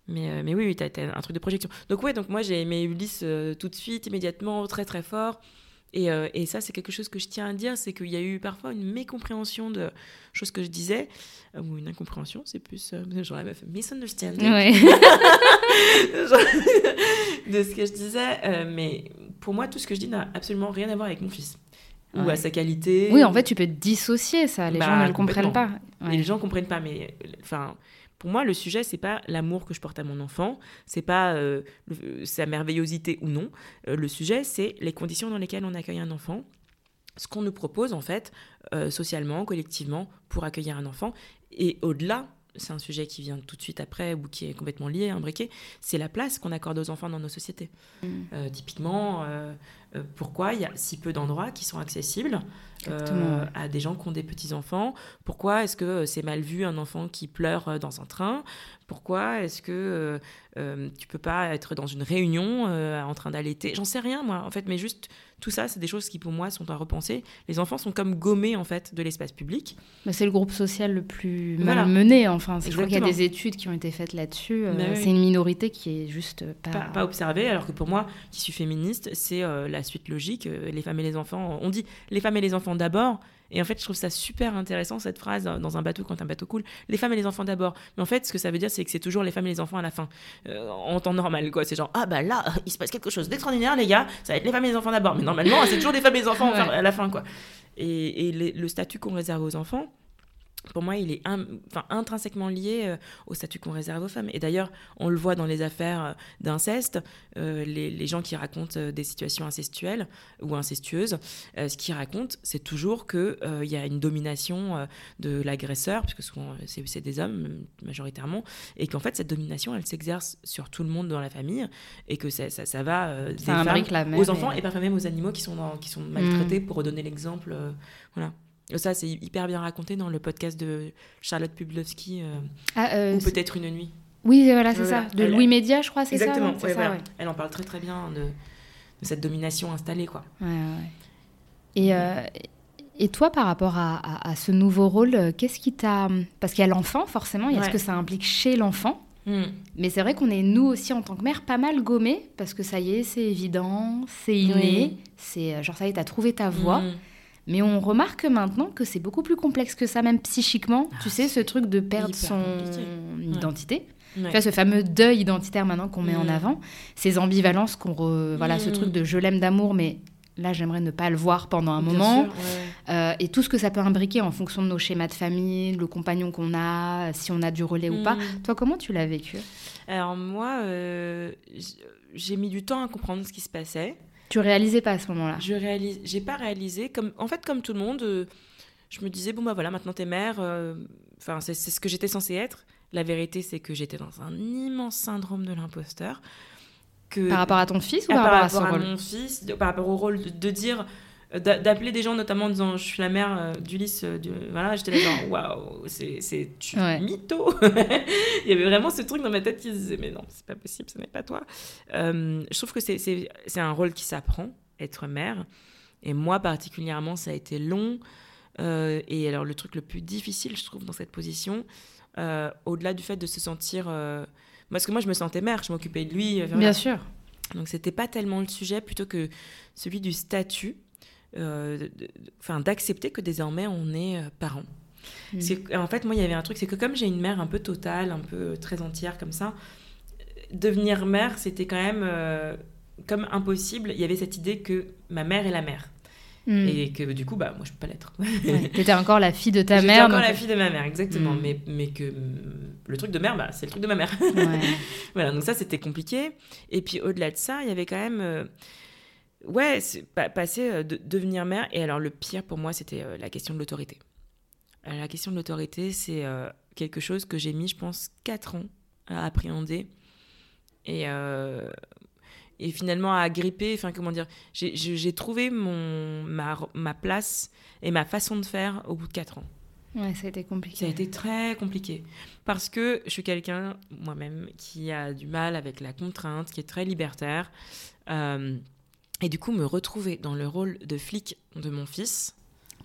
Mais, euh, mais oui, oui, t'as, t'as un truc de projection. Donc, ouais, donc moi, j'ai aimé Ulysse euh, tout de suite, immédiatement, très, très fort. Et, euh, et ça, c'est quelque chose que je tiens à dire c'est qu'il y a eu parfois une mécompréhension de choses que je disais, euh, ou une incompréhension, c'est plus. euh, genre la meuf, misunderstanding. Ouais. Genre, de ce que je disais. euh, mais pour moi, tout ce que je dis n'a absolument rien à voir avec mon fils. Ou à sa qualité. oui, en fait, tu peux te dissocier ça. Les Bah, gens ne le comprennent pas. Et les gens comprennent pas. Mais enfin, pour moi, le sujet, c'est pas l'amour que je porte à mon enfant, c'est pas euh, le- sa merveillosité ou non. Euh, le sujet, c'est les conditions dans lesquelles on accueille un enfant. Ce qu'on nous propose, en fait, euh, socialement, collectivement, pour accueillir un enfant. Et au-delà, c'est un sujet qui vient tout de suite après ou qui est complètement lié, imbriqué, c'est la place qu'on accorde aux enfants dans nos sociétés. Mm. Euh, typiquement, euh, euh, pourquoi il y a si peu d'endroits qui sont accessibles euh, à des gens qui ont des petits-enfants? Pourquoi est-ce que c'est mal vu un enfant qui pleure dans un train? Pourquoi est-ce que tu peux pas être dans une réunion en train d'allaiter? J'en sais rien, moi, en fait, mais juste tout ça, c'est des choses qui, pour moi, sont à repenser. Les enfants sont comme gommés, en fait, de l'espace public. Mais c'est le groupe social le plus Voilà. mal mené. Enfin, je crois qu'il y a des études qui ont été faites là-dessus. euh, oui. C'est une minorité qui est juste pas. pas, pas observé, alors que pour moi, qui suis féministe, c'est euh, la suite logique. euh, les femmes et les enfants, on dit les femmes et les enfants d'abord. Et en fait, je trouve ça super intéressant, cette phrase, dans un bateau, quand un bateau coule. Les femmes et les enfants d'abord. Mais en fait, ce que ça veut dire, c'est que c'est toujours les femmes et les enfants à la fin. Euh, en temps normal, quoi. C'est genre, ah bah là, il se passe quelque chose d'extraordinaire, les gars. Ça va être les femmes et les enfants d'abord. Mais normalement, c'est toujours les femmes et les enfants à la fin, quoi. Et, le statut qu'on réserve aux enfants, pour moi, il est in- enfin, intrinsèquement lié euh, au statut qu'on réserve aux femmes. Et d'ailleurs, on le voit dans les affaires euh, d'inceste, euh, les, les gens qui racontent des situations incestuelles ou incestueuses, euh, ce qu'ils racontent, c'est toujours qu'il il y a une domination de l'agresseur, puisque souvent c'est des hommes majoritairement, et qu'en fait, cette domination, elle s'exerce sur tout le monde dans la famille, et que ça, ça, ça va des femmes aux enfants et- et parfois même aux animaux qui sont, dans- qui sont maltraités pour redonner l'exemple. voilà. Et Ça, c'est hyper bien raconté dans le podcast de Charlotte Publowski, euh, Ah, euh, ou peut-être une nuit. Oui, voilà, c'est ça. De Louis Média, je crois, c'est ça. Exactement. Elle en parle très très bien de, cette domination installée, quoi. Et, euh, et toi, par rapport à, ce nouveau rôle, qu'est-ce qui t'a... Parce qu'il y a l'enfant, forcément, il y a ce que ça implique chez l'enfant. Hmm. Mais c'est vrai qu'on est, nous aussi, en tant que mère, pas mal gommés, parce que ça y est, c'est évident, c'est inné, c'est genre, ça y est, t'as trouvé ta voix. Hmm. Mais on remarque maintenant que c'est beaucoup plus complexe que ça, même psychiquement. tu sais, ce truc de perdre son identité. ce fameux deuil identitaire maintenant qu'on met en hmm. avant, ces ambivalences qu'on voilà, ce truc de je l'aime d'amour, mais là j'aimerais ne pas le voir pendant un moment. Euh, et tout ce que ça peut imbriquer en fonction de nos schémas de famille, le compagnon qu'on a, si on a du relais ou pas. Mm. Toi, comment tu l'as vécu? Alors moi, euh, j'ai mis du temps à comprendre ce qui se passait. Tu réalisais pas à ce moment-là? Je réalise, j'ai pas réalisé. Comme, en fait, comme tout le monde, euh, je me disais bon bah voilà, maintenant t'es mère. Enfin, c'est ce que j'étais censée être. La vérité, c'est que j'étais dans un immense syndrome de l'imposteur par rapport à ton fils ou par, rapport, à, mon fils, par rapport au rôle de, dire euh, d'appeler des gens notamment en disant je suis la mère euh, d'Ulysse euh, voilà j'étais là genre waouh c'est c'est tu mytho. Il y avait vraiment ce truc dans ma tête qui disait mais non c'est pas possible ce n'est pas toi. Je trouve que c'est c'est un rôle qui s'apprend être mère. Et moi particulièrement ça a été long. Et alors le truc le plus difficile je trouve dans cette position au-delà du fait de se sentir parce que moi, je me sentais mère, je m'occupais de lui. Bien sûr. Donc, c'était pas tellement le sujet, plutôt que celui du statut, euh, enfin, d'accepter que désormais, on est euh, parent. Mm. En fait, moi, il y avait un truc, c'est que comme j'ai une mère un peu totale, un peu euh, très entière comme ça, devenir mère, c'était quand même comme impossible. Il y avait cette idée que ma mère est la mère. Mm. Et que du coup, bah, moi, je peux pas l'être. tu étais encore la fille de ta mère. encore la fille de ma mère, exactement. Mm. Mais, mais que le truc de mère, bah, c'est le truc de ma mère. voilà, donc ça, c'était compliqué. Et puis, au-delà de ça, il y avait quand même. Euh, ouais, passer, euh, de, devenir mère. Et alors, le pire pour moi, c'était euh, la question de l'autorité. la question de l'autorité, c'est quelque chose que j'ai mis, je pense, 4 ans à appréhender. Et et finalement à gripper. Enfin, comment dire, j'ai trouvé mon, ma, ma, place et ma façon de faire au bout de 4 ans. Ouais, ça a été compliqué. Ça a été très compliqué. Parce que je suis quelqu'un, moi-même, qui a du mal avec la contrainte, qui est très libertaire. Et du coup, me retrouver dans le rôle de flic de mon fils,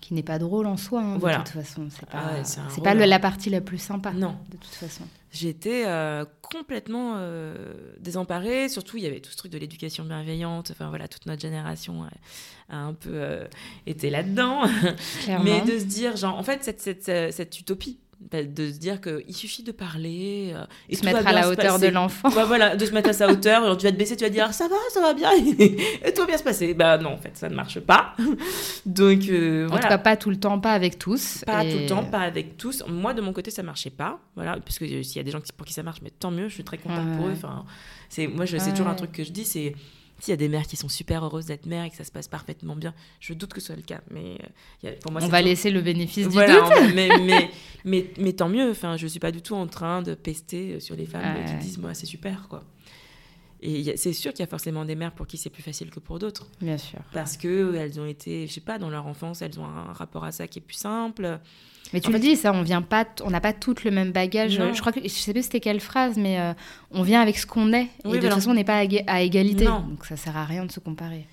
qui n'est pas drôle en soi, hein, de toute façon. C'est pas, ah c'est pas la partie la plus sympa. Non. De toute façon. J'étais euh, complètement euh, désemparée. Surtout, il y avait tout ce truc de l'éducation bienveillante. Enfin, voilà, toute notre génération a, un peu euh, été là-dedans. Mais de se dire, genre, en fait, cette, cette, cette utopie de se dire qu'il suffit de parler euh, et se mettre à la hauteur de l'enfant. Bah, voilà, de se mettre à sa hauteur. Alors, tu vas te baisser, tu vas dire ça va, ça va bien, et tout va bien se passer. Bah non, en fait, ça ne marche pas. Donc euh, en tout cas, pas tout le temps, pas avec tous. Pas tout le temps, pas avec tous. Moi, de mon côté, ça marchait pas. Voilà, parce que s'il y a des gens pour qui ça marche, mais tant mieux. Je suis très contente pour eux. Enfin, c'est moi, c'est toujours un truc que je dis, c'est s'il y a des mères qui sont super heureuses d'être mères et que ça se passe parfaitement bien, je doute que ce soit le cas. Mais euh, pour moi, on va laisser le bénéfice du doute. mais, mais, mais, tant mieux. Enfin, je suis pas du tout en train de pester sur les femmes qui disent moi c'est super quoi. Et c'est sûr qu'il y a forcément des mères pour qui c'est plus facile que pour d'autres. Bien sûr. Parce que elles ont été, je sais pas, dans leur enfance, elles ont un rapport à ça qui est plus simple. Mais tu le dis, ça, on vient pas, on n'a pas toutes le même bagage. Je crois que je sais plus c'était quelle phrase, mais euh, on vient avec ce qu'on est. et de toute façon, on n'est pas à, égalité. Donc ça sert à rien de se comparer.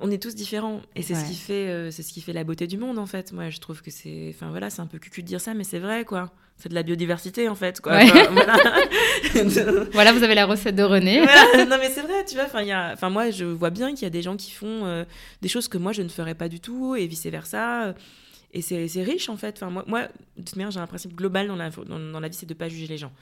On, est tous différents et c'est ce qui fait, euh, c'est ce qui fait la beauté du monde en fait. Moi, je trouve que c'est, enfin voilà, c'est un peu cucu de dire ça, mais c'est vrai quoi. C'est de la biodiversité en fait quoi. voilà. vous avez la recette de René. Non mais c'est vrai, tu vois. Enfin, enfin moi, je vois bien qu'il y a des gens qui font euh, des choses que moi je ne ferais pas du tout et vice versa. Et c'est riche, en fait. Enfin, moi, moi, de toute manière, j'ai un principe global dans la, dans, la vie, c'est de ne pas juger les gens.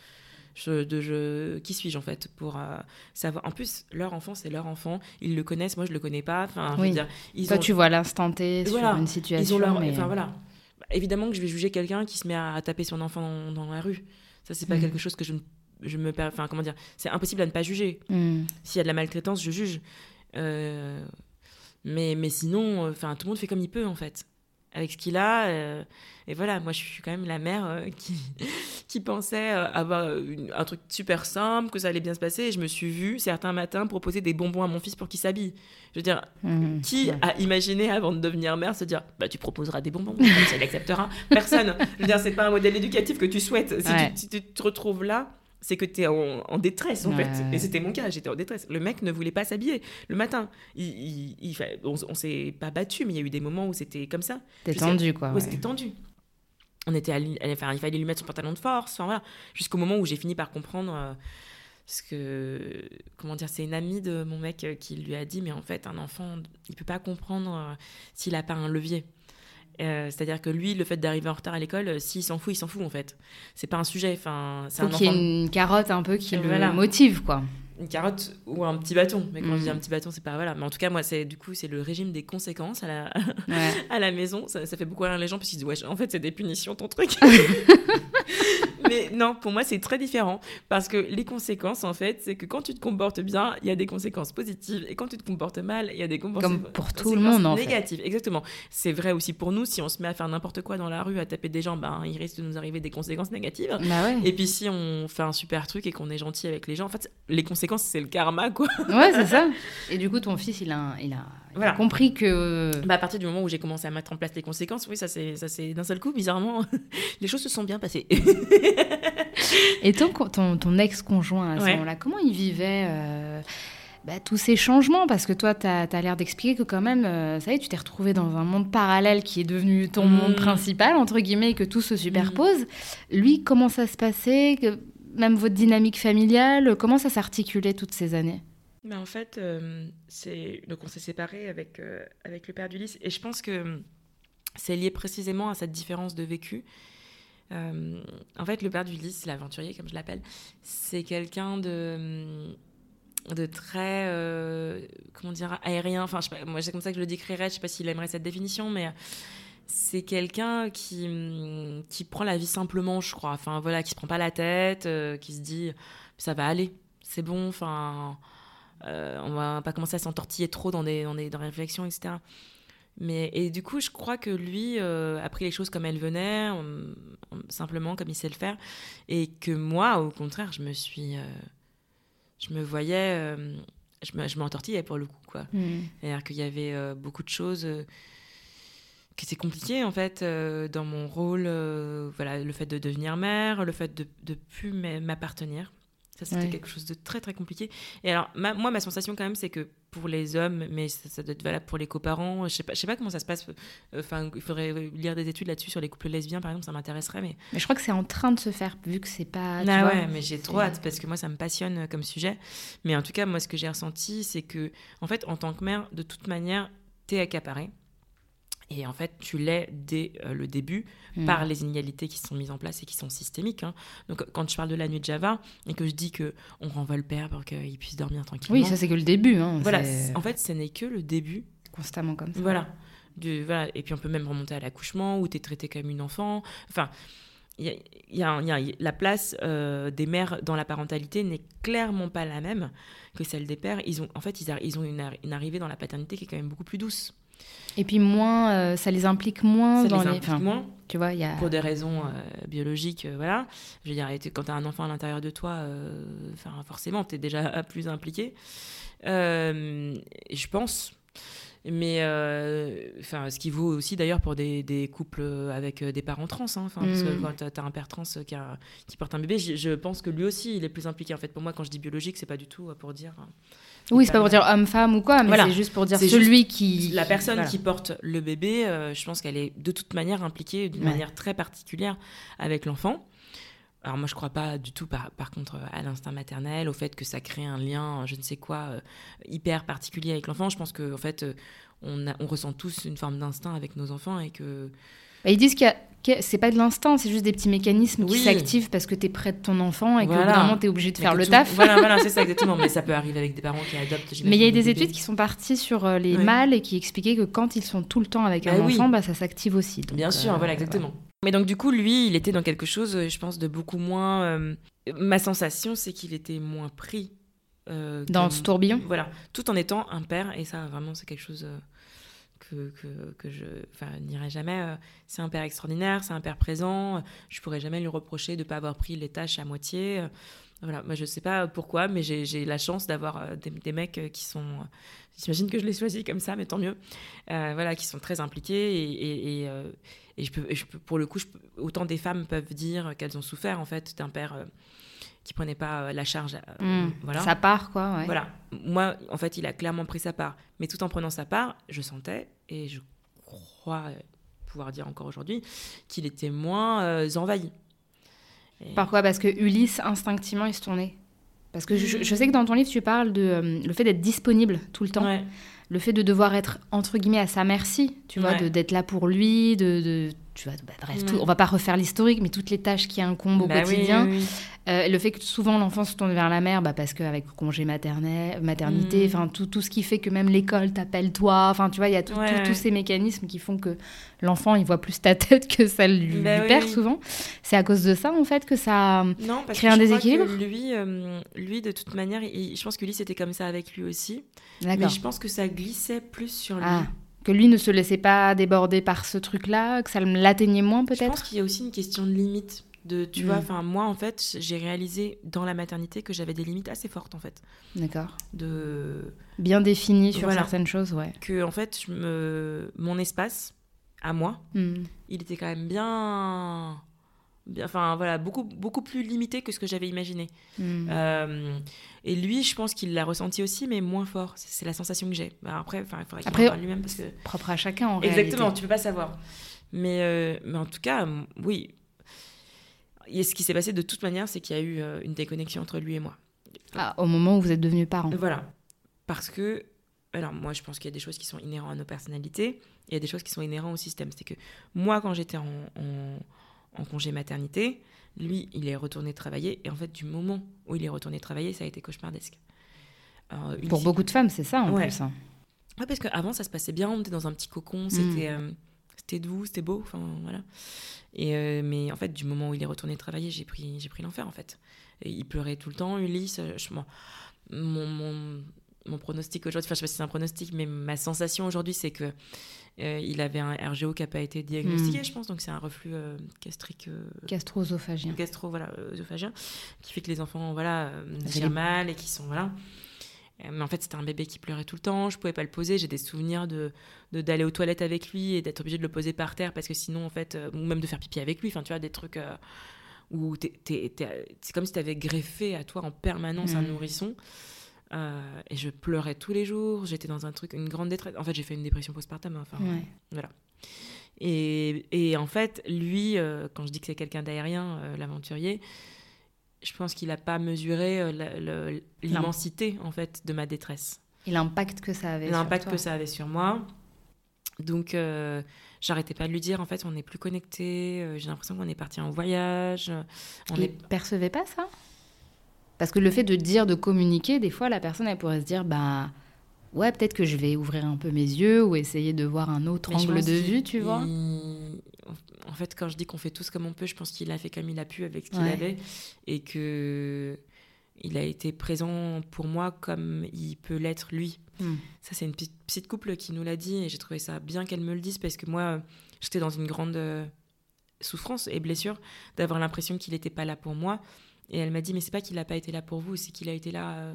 Je, de, je, qui suis-je, en fait, pour euh, savoir... En plus, leur enfant, c'est leur enfant. Ils le connaissent, moi, je ne le connais pas. Enfin, oui. dire, ils Toi, tu vois l'instant T sur une situation. Ils ont Enfin, voilà. Bah, évidemment que je vais juger quelqu'un qui se met à, taper son enfant dans, la rue. Ça, c'est pas mm. quelque chose que je, je me... Enfin, comment dire C'est impossible à ne pas juger. Mm. S'il y a de la maltraitance, je juge. Euh, mais, mais sinon, enfin, tout le monde fait comme il peut, en fait avec ce qu'il a. Euh, et voilà, moi, je suis quand même la mère euh, qui, qui pensait euh, avoir un truc super simple, que ça allait bien se passer. Et je me suis vue certains matins proposer des bonbons à mon fils pour qu'il s'habille. Je veux dire, mmh. qui a imaginé avant de devenir mère se dire, bah, tu proposeras des bonbons, ça l'acceptera Personne. Je veux dire, c'est pas un modèle éducatif que tu souhaites. Si, tu, te retrouves là, c'est que tu es en, détresse en Ouais. fait. Et c'était mon cas, j'étais en détresse. Le mec ne voulait pas s'habiller le matin. Il, il- il fa- on, on s'est pas battu, mais il y a eu des moments où c'était comme ça. Sais- tendu, quoi. Ouais, ouais. c'était tendu. On était à, enfin, il fallait lui mettre son pantalon de force, enfin voilà. Jusqu'au moment où j'ai fini par comprendre. euh, ce que, comment dire, c'est une amie de mon mec euh, qui lui a dit, mais en fait, un enfant, il peut pas comprendre euh, s'il a pas un levier. Euh, C'est-à-dire que lui, le fait d'arriver en retard à l'école, euh, s'il s'en fout, il s'en fout en fait. C'est pas un sujet. Enfin, c'est un y ait une carotte un peu qui le Voilà. motive, quoi. Une carotte ou un petit bâton. Mais quand je dis Mhm. un petit bâton, c'est pas voilà. Mais en tout cas, moi, c'est du coup, c'est le régime des conséquences à la, Ouais. à la maison. Ça, ça fait beaucoup rire les gens parce qu'ils disent ouais, en fait, c'est des punitions ton truc. Mais non, pour moi, c'est très différent parce que les conséquences, en fait, c'est que quand tu te comportes bien, il y a des conséquences positives et quand tu te comportes mal, il y a des conséquences Comme pour tout le monde, en fait. négatives. Exactement. C'est vrai aussi pour nous. Si on se met à faire n'importe quoi dans la rue, à taper des gens, ben, il risque de nous arriver des conséquences négatives. Bah ouais. Et puis si on fait un super truc et qu'on est gentil avec les gens, en fait, les conséquences, c'est le karma, quoi. Ouais, c'est ça. Et du coup, ton fils, il a, il a, il a Voilà. compris que. Bah, à partir du moment où j'ai commencé à mettre en place les conséquences, oui, ça c'est ça c'est d'un seul coup, bizarrement, les choses se sont bien passées. Et ton, ton, ton ex-conjoint, à ce Ouais. moment-là, comment il vivait euh, bah, tous ces changements? Parce que toi, tu as, l'air d'expliquer que quand même, euh, ça y est, tu t'es retrouvé dans un monde parallèle qui est devenu ton Mm. monde principal, entre guillemets, et que tout se superpose. Lui, comment ça se passait? Même votre dynamique familiale, comment ça s'articulait toutes ces années Mais en fait, euh, donc on s'est séparés avec euh, avec le père d'Ulysse et je pense que euh, c'est lié précisément à cette différence de vécu. Euh, en fait, le père d'Ulysse, l'aventurier comme je l'appelle, c'est quelqu'un de de très comment dire aérien. Enfin, je sais moi c'est comme ça que je le décrirais. Je sais pas s'il aimerait cette définition, mais c'est quelqu'un qui hum, qui prend la vie simplement, je crois. Enfin voilà, qui se prend pas la tête, euh, qui se dit ça va aller, c'est bon. Enfin euh, on va pas commencer à s'entortiller trop dans des, dans des, dans des réflexions, etc. Mais, et du coup, je crois que lui euh, a pris les choses comme elles venaient, hum, hum, simplement comme il sait le faire. Et que moi, au contraire, je me suis. euh, je me voyais. je me- je m'entortillais pour le coup, quoi. C'est-à-dire qu'il y avait beaucoup de choses euh, qui étaient compliquées, en fait, euh, dans mon rôle. euh, voilà, le fait de devenir mère, le fait de ne plus m'a- m'appartenir. Ça, c'était Ouais. quelque chose de très, très compliqué. Et alors, ma- moi, ma sensation, quand même, c'est que pour les hommes, mais ça, ça doit être valable pour les coparents, je sais pas, je sais pas comment ça se passe. Enfin, il faudrait lire des études là-dessus sur les couples lesbiens, par exemple, ça m'intéresserait, mais Mais je crois que c'est en train de se faire, vu que c'est pas. ah vois, ouais, mais j'ai trop c'est- hâte parce que moi ça me passionne euh, comme sujet. Mais en tout cas, moi ce que j'ai ressenti, c'est que en fait, en tant que mère, de toute manière, t'es accaparée. Et en fait, tu l'es dès euh, le début Mm. par les inégalités qui sont mises en place et qui sont systémiques. hein. Donc, quand je parle de la nuit de Java et que je dis que on renvoie le père pour qu'il puisse dormir tranquillement, Oui, ça c'est que le début. Hein, voilà. En fait, ce n'est que le début constamment comme ça. voilà. Du, voilà. Et puis on peut même remonter à l'accouchement où tu es traité comme une enfant. Enfin, il y a, y y la place euh, des mères dans la parentalité n'est clairement pas la même que celle des pères. Ils ont, en fait, ils, ont une arrivée dans la paternité qui est quand même beaucoup plus douce. Et puis moins, euh, ça les implique moins Ça dans les les. implique enfin, moins Tu vois, il y a. pour des raisons euh, biologiques, euh, voilà. Je veux dire, quand tu as un enfant à l'intérieur de toi, forcément, tu es déjà plus impliqué. Je pense. Mais enfin, ce qui vaut aussi d'ailleurs pour des, des couples avec des parents trans. hein. Parce que Mm. quand tu as un père trans qui, a- qui porte un bébé, je, je pense que lui aussi, il est plus impliqué. En fait, pour moi, quand je dis biologique, c'est pas du tout pour dire. euh, Oui, c'est pas pour dire homme-femme ou quoi, mais Voilà. c'est juste pour dire celui qui. La personne voilà. qui porte le bébé, euh, je pense qu'elle est de toute manière impliquée d'une Ouais. manière très particulière avec l'enfant. Alors moi, je crois pas du tout, par, par contre, à l'instinct maternel, au fait que ça crée un lien, je ne sais quoi, euh, hyper particulier avec l'enfant. Je pense qu'en en fait, euh, on, a- on ressent tous une forme d'instinct avec nos enfants et que... Ils disent qu'il y a- que c'est pas de l'instinct, c'est juste des petits mécanismes qui s'activent parce que t'es près de ton enfant et Voilà. d'un moment t'es obligé de mais faire que le tout- taf. Voilà, voilà c'est ça exactement. Mais ça peut arriver avec des parents qui adoptent. Mais il y a des bébés. études qui sont parties sur euh, les Ouais. mâles et qui expliquaient que quand ils sont tout le temps avec un Bah oui. enfant, bah, ça s'active aussi. Donc, Bien sûr, euh, voilà, exactement. Mais donc, du coup, lui, il était dans quelque chose, euh, je pense, de beaucoup moins. euh, Ma sensation, c'est qu'il était moins pris. euh, Dans que- ce tourbillon Voilà, tout en étant un père, et ça, vraiment, c'est quelque chose euh, que, que, que je n'irai jamais. euh, C'est un père extraordinaire, c'est un père présent. Je pourrais jamais lui reprocher de ne pas avoir pris les tâches à moitié. euh, Voilà, moi, je sais pas pourquoi, mais j'ai la chance d'avoir euh, des, des mecs euh, qui sont. euh, J'imagine que je les choisis comme ça, mais tant mieux. Euh, voilà, qui sont très impliqués et, et, et, euh, et je peux, et je peux- pour le coup, je peux- autant des femmes peuvent dire qu'elles ont souffert en fait d'un père euh, qui prenait pas la charge. Hmm. voilà. Sa part, quoi. Ouais. Voilà. Moi, en fait, il a clairement pris sa part. Mais tout en prenant sa part, je sentais, et je crois pouvoir dire encore aujourd'hui, qu'il était moins envahi. Et... Pourquoi? Parce que Ulysse, instinctivement, il se tournait. Parce que je, je, sais que dans ton livre, tu parles de le fait d'être disponible tout le temps. Ouais le fait de devoir être entre guillemets à sa merci, tu vois, d'être là pour lui, de, de tu vois, bah, bref, tout, on va pas refaire l'historique, mais toutes les tâches qui incombent au bah quotidien. Euh, le fait que souvent l'enfant se tourne vers la mère, bah, parce qu'avec congé maternel, maternité, mm. enfin tout, tout ce qui fait que même l'école t'appelle toi, enfin tu vois, il y a tous ces mécanismes qui font que l'enfant il voit plus ta tête que celle du, père souvent. C'est à cause de ça en fait que ça non, parce crée que un je déséquilibre. Crois que lui, euh, lui de toute manière, je pense que lui c'était comme ça avec lui aussi. Mais je pense que ça glissait plus sur lui. Ah, que lui ne se laissait pas déborder par ce truc-là, que ça l'atteignait moins peut-être. Je pense qu'il y a aussi une question de limite. De, tu vois, mm. enfin moi en fait, j'ai réalisé dans la maternité que j'avais des limites assez fortes en fait. D'accord. De bien définies sur certaines choses, ouais. Que en fait, je me... mon espace à moi, mm. il était quand même bien enfin voilà, beaucoup, beaucoup plus limité que ce que j'avais imaginé. Hmm. Euh, et lui, je pense qu'il l'a ressenti aussi, mais moins fort. C'est la sensation que j'ai. Bah, après, il faudrait qu'il parle lui-même parce que propre à chacun en Exactement, tu peux pas savoir. Mais, euh, mais en tout cas, oui. Et ce qui s'est passé de toute manière, c'est qu'il y a eu euh, une déconnexion entre lui et moi. Ah, au moment où vous êtes devenus parents. Voilà, parce que alors moi, je pense qu'il y a des choses qui sont inhérentes à nos personnalités, et il y a des choses qui sont inhérentes au système. C'est que moi, quand j'étais en en congé maternité. Lui, il est retourné travailler. Et en fait, du moment où il est retourné travailler, ça a été cauchemardesque. Pour beaucoup de femmes, c'est ça en ouais. plus. Hein. Ouais, parce qu'avant, ça se passait bien. On était dans un petit cocon. C'était mm. euh, c'était doux, c'était beau. Enfin, voilà. Et, euh, mais en fait, du moment où il est retourné travailler, j'ai pris, j'ai pris l'enfer, en fait. Et il pleurait tout le temps. Ulysse, euh, je, mon, mon, mon pronostic aujourd'hui, enfin je sais pas si c'est un pronostic, mais ma sensation aujourd'hui c'est que euh, il avait un RGO qui n'a pas été diagnostiqué, hmm. je pense, donc c'est un reflux euh, gastrique. Euh, Gastro-œsophagien. Gastro, voilà, œsophagien, qui fait que les enfants, voilà, digèrent mal et qui sont, voilà. Mais en fait, c'était un bébé qui pleurait tout le temps, je pouvais pas le poser. J'ai des souvenirs de d'aller aux toilettes avec lui et d'être obligé de le poser par terre parce que sinon, en fait, ou même de faire pipi avec lui. Enfin, tu vois, des trucs où c'est comme si tu avais greffé à toi en permanence un hmm. nourrisson. Euh, et je pleurais tous les jours. J'étais dans un truc, une grande détresse. En fait, j'ai fait une dépression postpartum. Hein, enfin, voilà. Et, et, en fait, lui, euh, quand je dis que c'est quelqu'un d'aérien, euh, l'aventurier, je pense qu'il n'a pas mesuré l'immensité en fait de ma détresse. Et l'impact que ça avait. L'impact que ça avait sur moi. Donc, j'arrêtais pas de lui dire, en fait, on n'est plus connectés. J'ai l'impression qu'on est parti en voyage. On ne percevait pas ça? Parce que le fait de dire, de communiquer, des fois, la personne, elle pourrait se dire, bah, ouais, peut-être que je vais ouvrir un peu mes yeux ou essayer de voir un autre angle de vue, tu vois. En fait, quand je dis qu'on fait tous comme on peut, je pense qu'il a fait comme il a pu avec ce qu'il avait et que il a été présent pour moi comme il peut l'être lui. Hmm. Ça, c'est une petite couple qui nous l'a dit et j'ai trouvé ça bien qu'elle me le dise parce que moi, j'étais dans une grande euh, souffrance et blessure d'avoir l'impression qu'il n'était pas là pour moi et elle m'a dit, mais c'est pas qu'il n'a pas été là pour vous, c'est qu'il a été là. Euh,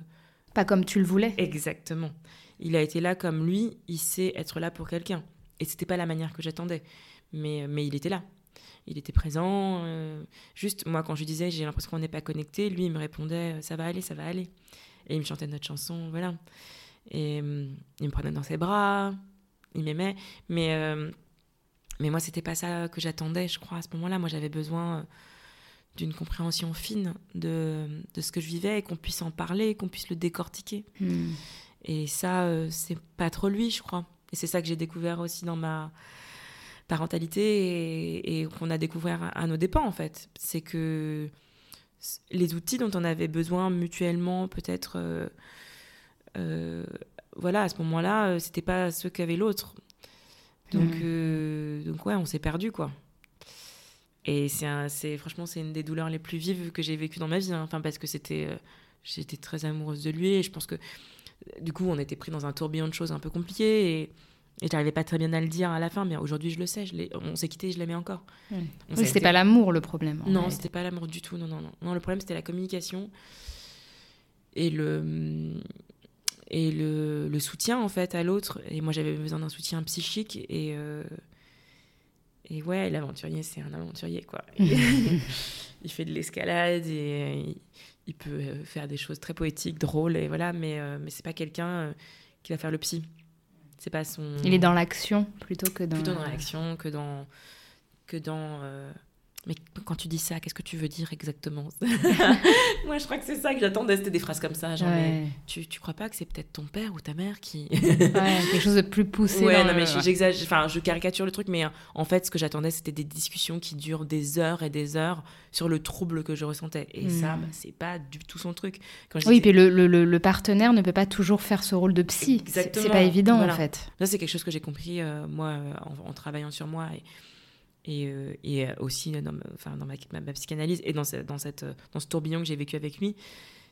pas comme tu le voulais. Exactement. Il a été là comme lui, il sait être là pour quelqu'un. Et c'était pas la manière que j'attendais. Mais, mais il était là. Il était présent. Euh, juste, moi, quand je lui disais, j'ai l'impression qu'on n'est pas connecté, lui, il me répondait, ça va aller, ça va aller. Et il me chantait notre chanson, voilà. Et euh, il me prenait dans ses bras, il m'aimait. Mais, mais moi, c'était pas ça que j'attendais, je crois, à ce moment-là. Moi, j'avais besoin d'une compréhension fine de, de, ce que je vivais et qu'on puisse en parler, qu'on puisse le décortiquer. Hmm. Et ça, euh, c'est pas trop lui, je crois. Et c'est ça que j'ai découvert aussi dans ma parentalité et, qu'on a découvert à, nos dépens, en fait. C'est que les outils dont on avait besoin mutuellement, peut-être, euh, euh, voilà, à ce moment-là, c'était pas ceux qu'avait l'autre. Donc, hmm. donc ouais, on s'est perdu, quoi. Et c'est franchement, c'est une des douleurs les plus vives que j'ai vécues dans ma vie. Hein. Enfin, parce que c'était, euh, j'étais très amoureuse de lui et je pense que du coup, on était pris dans un tourbillon de choses un peu compliquées et, et j'arrivais pas très bien à le dire à la fin. Mais aujourd'hui, je le sais. Je on s'est quitté, je l'aimais encore. Oui, c'était pas l'amour le problème. Non, c'était pas l'amour du tout. Non, non, non. Non, le problème c'était la communication et le et le, le soutien en fait à l'autre. Et moi, j'avais besoin d'un soutien psychique et euh, et ouais, l'aventurier, c'est un aventurier, quoi. il fait de l'escalade et il peut faire des choses très poétiques, drôles, et voilà, mais, mais c'est pas quelqu'un qui va faire le psy. C'est pas son. Il est dans l'action plutôt que dans. Plutôt dans l'action que dans que dans mais quand tu dis ça, qu'est-ce que tu veux dire exactement Moi, je crois que c'est ça que j'attendais, c'était des phrases comme ça. Genre, mais tu, tu crois pas que c'est peut-être ton père ou ta mère qui. ouais, quelque chose de plus poussé. Ouais, non, mais j'exagère, enfin, je caricature le truc, mais en fait, ce que j'attendais, c'était des discussions qui durent des heures et des heures sur le trouble que je ressentais. Et ça, hmm. bah, c'est pas du tout son truc. Quand oui, puis le, le, le, partenaire ne peut pas toujours faire ce rôle de psy. C'est pas évident, en fait. Ça, c'est quelque chose que j'ai compris, euh, moi, euh, en, en, travaillant sur moi. Et et, euh, et aussi dans, enfin, dans ma, ma, psychanalyse et dans, dans, cette, dans ce tourbillon que j'ai vécu avec lui,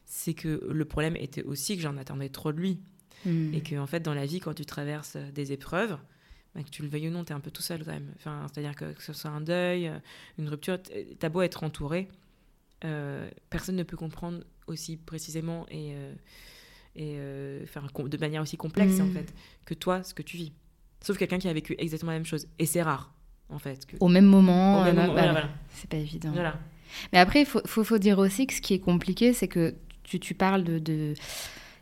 c'est que le problème était aussi que j'en attendais trop de lui. Hmm. Et que, en fait, dans la vie, quand tu traverses des épreuves, bah, que tu le veuilles ou non, tu es un peu tout seul quand même. Enfin, C'est-à-dire que, que, ce soit un deuil, une rupture, t'as beau être entouré, euh, personne ne peut comprendre aussi précisément et, euh, et euh, de manière aussi complexe, en hmm. fait, que toi, ce que tu vis. Sauf quelqu'un qui a vécu exactement la même chose. Et c'est rare en fait. Au même moment, euh, bah, c'est pas évident. Mais après, il faut, faut, dire aussi que ce qui est compliqué, c'est que tu, tu parles de, de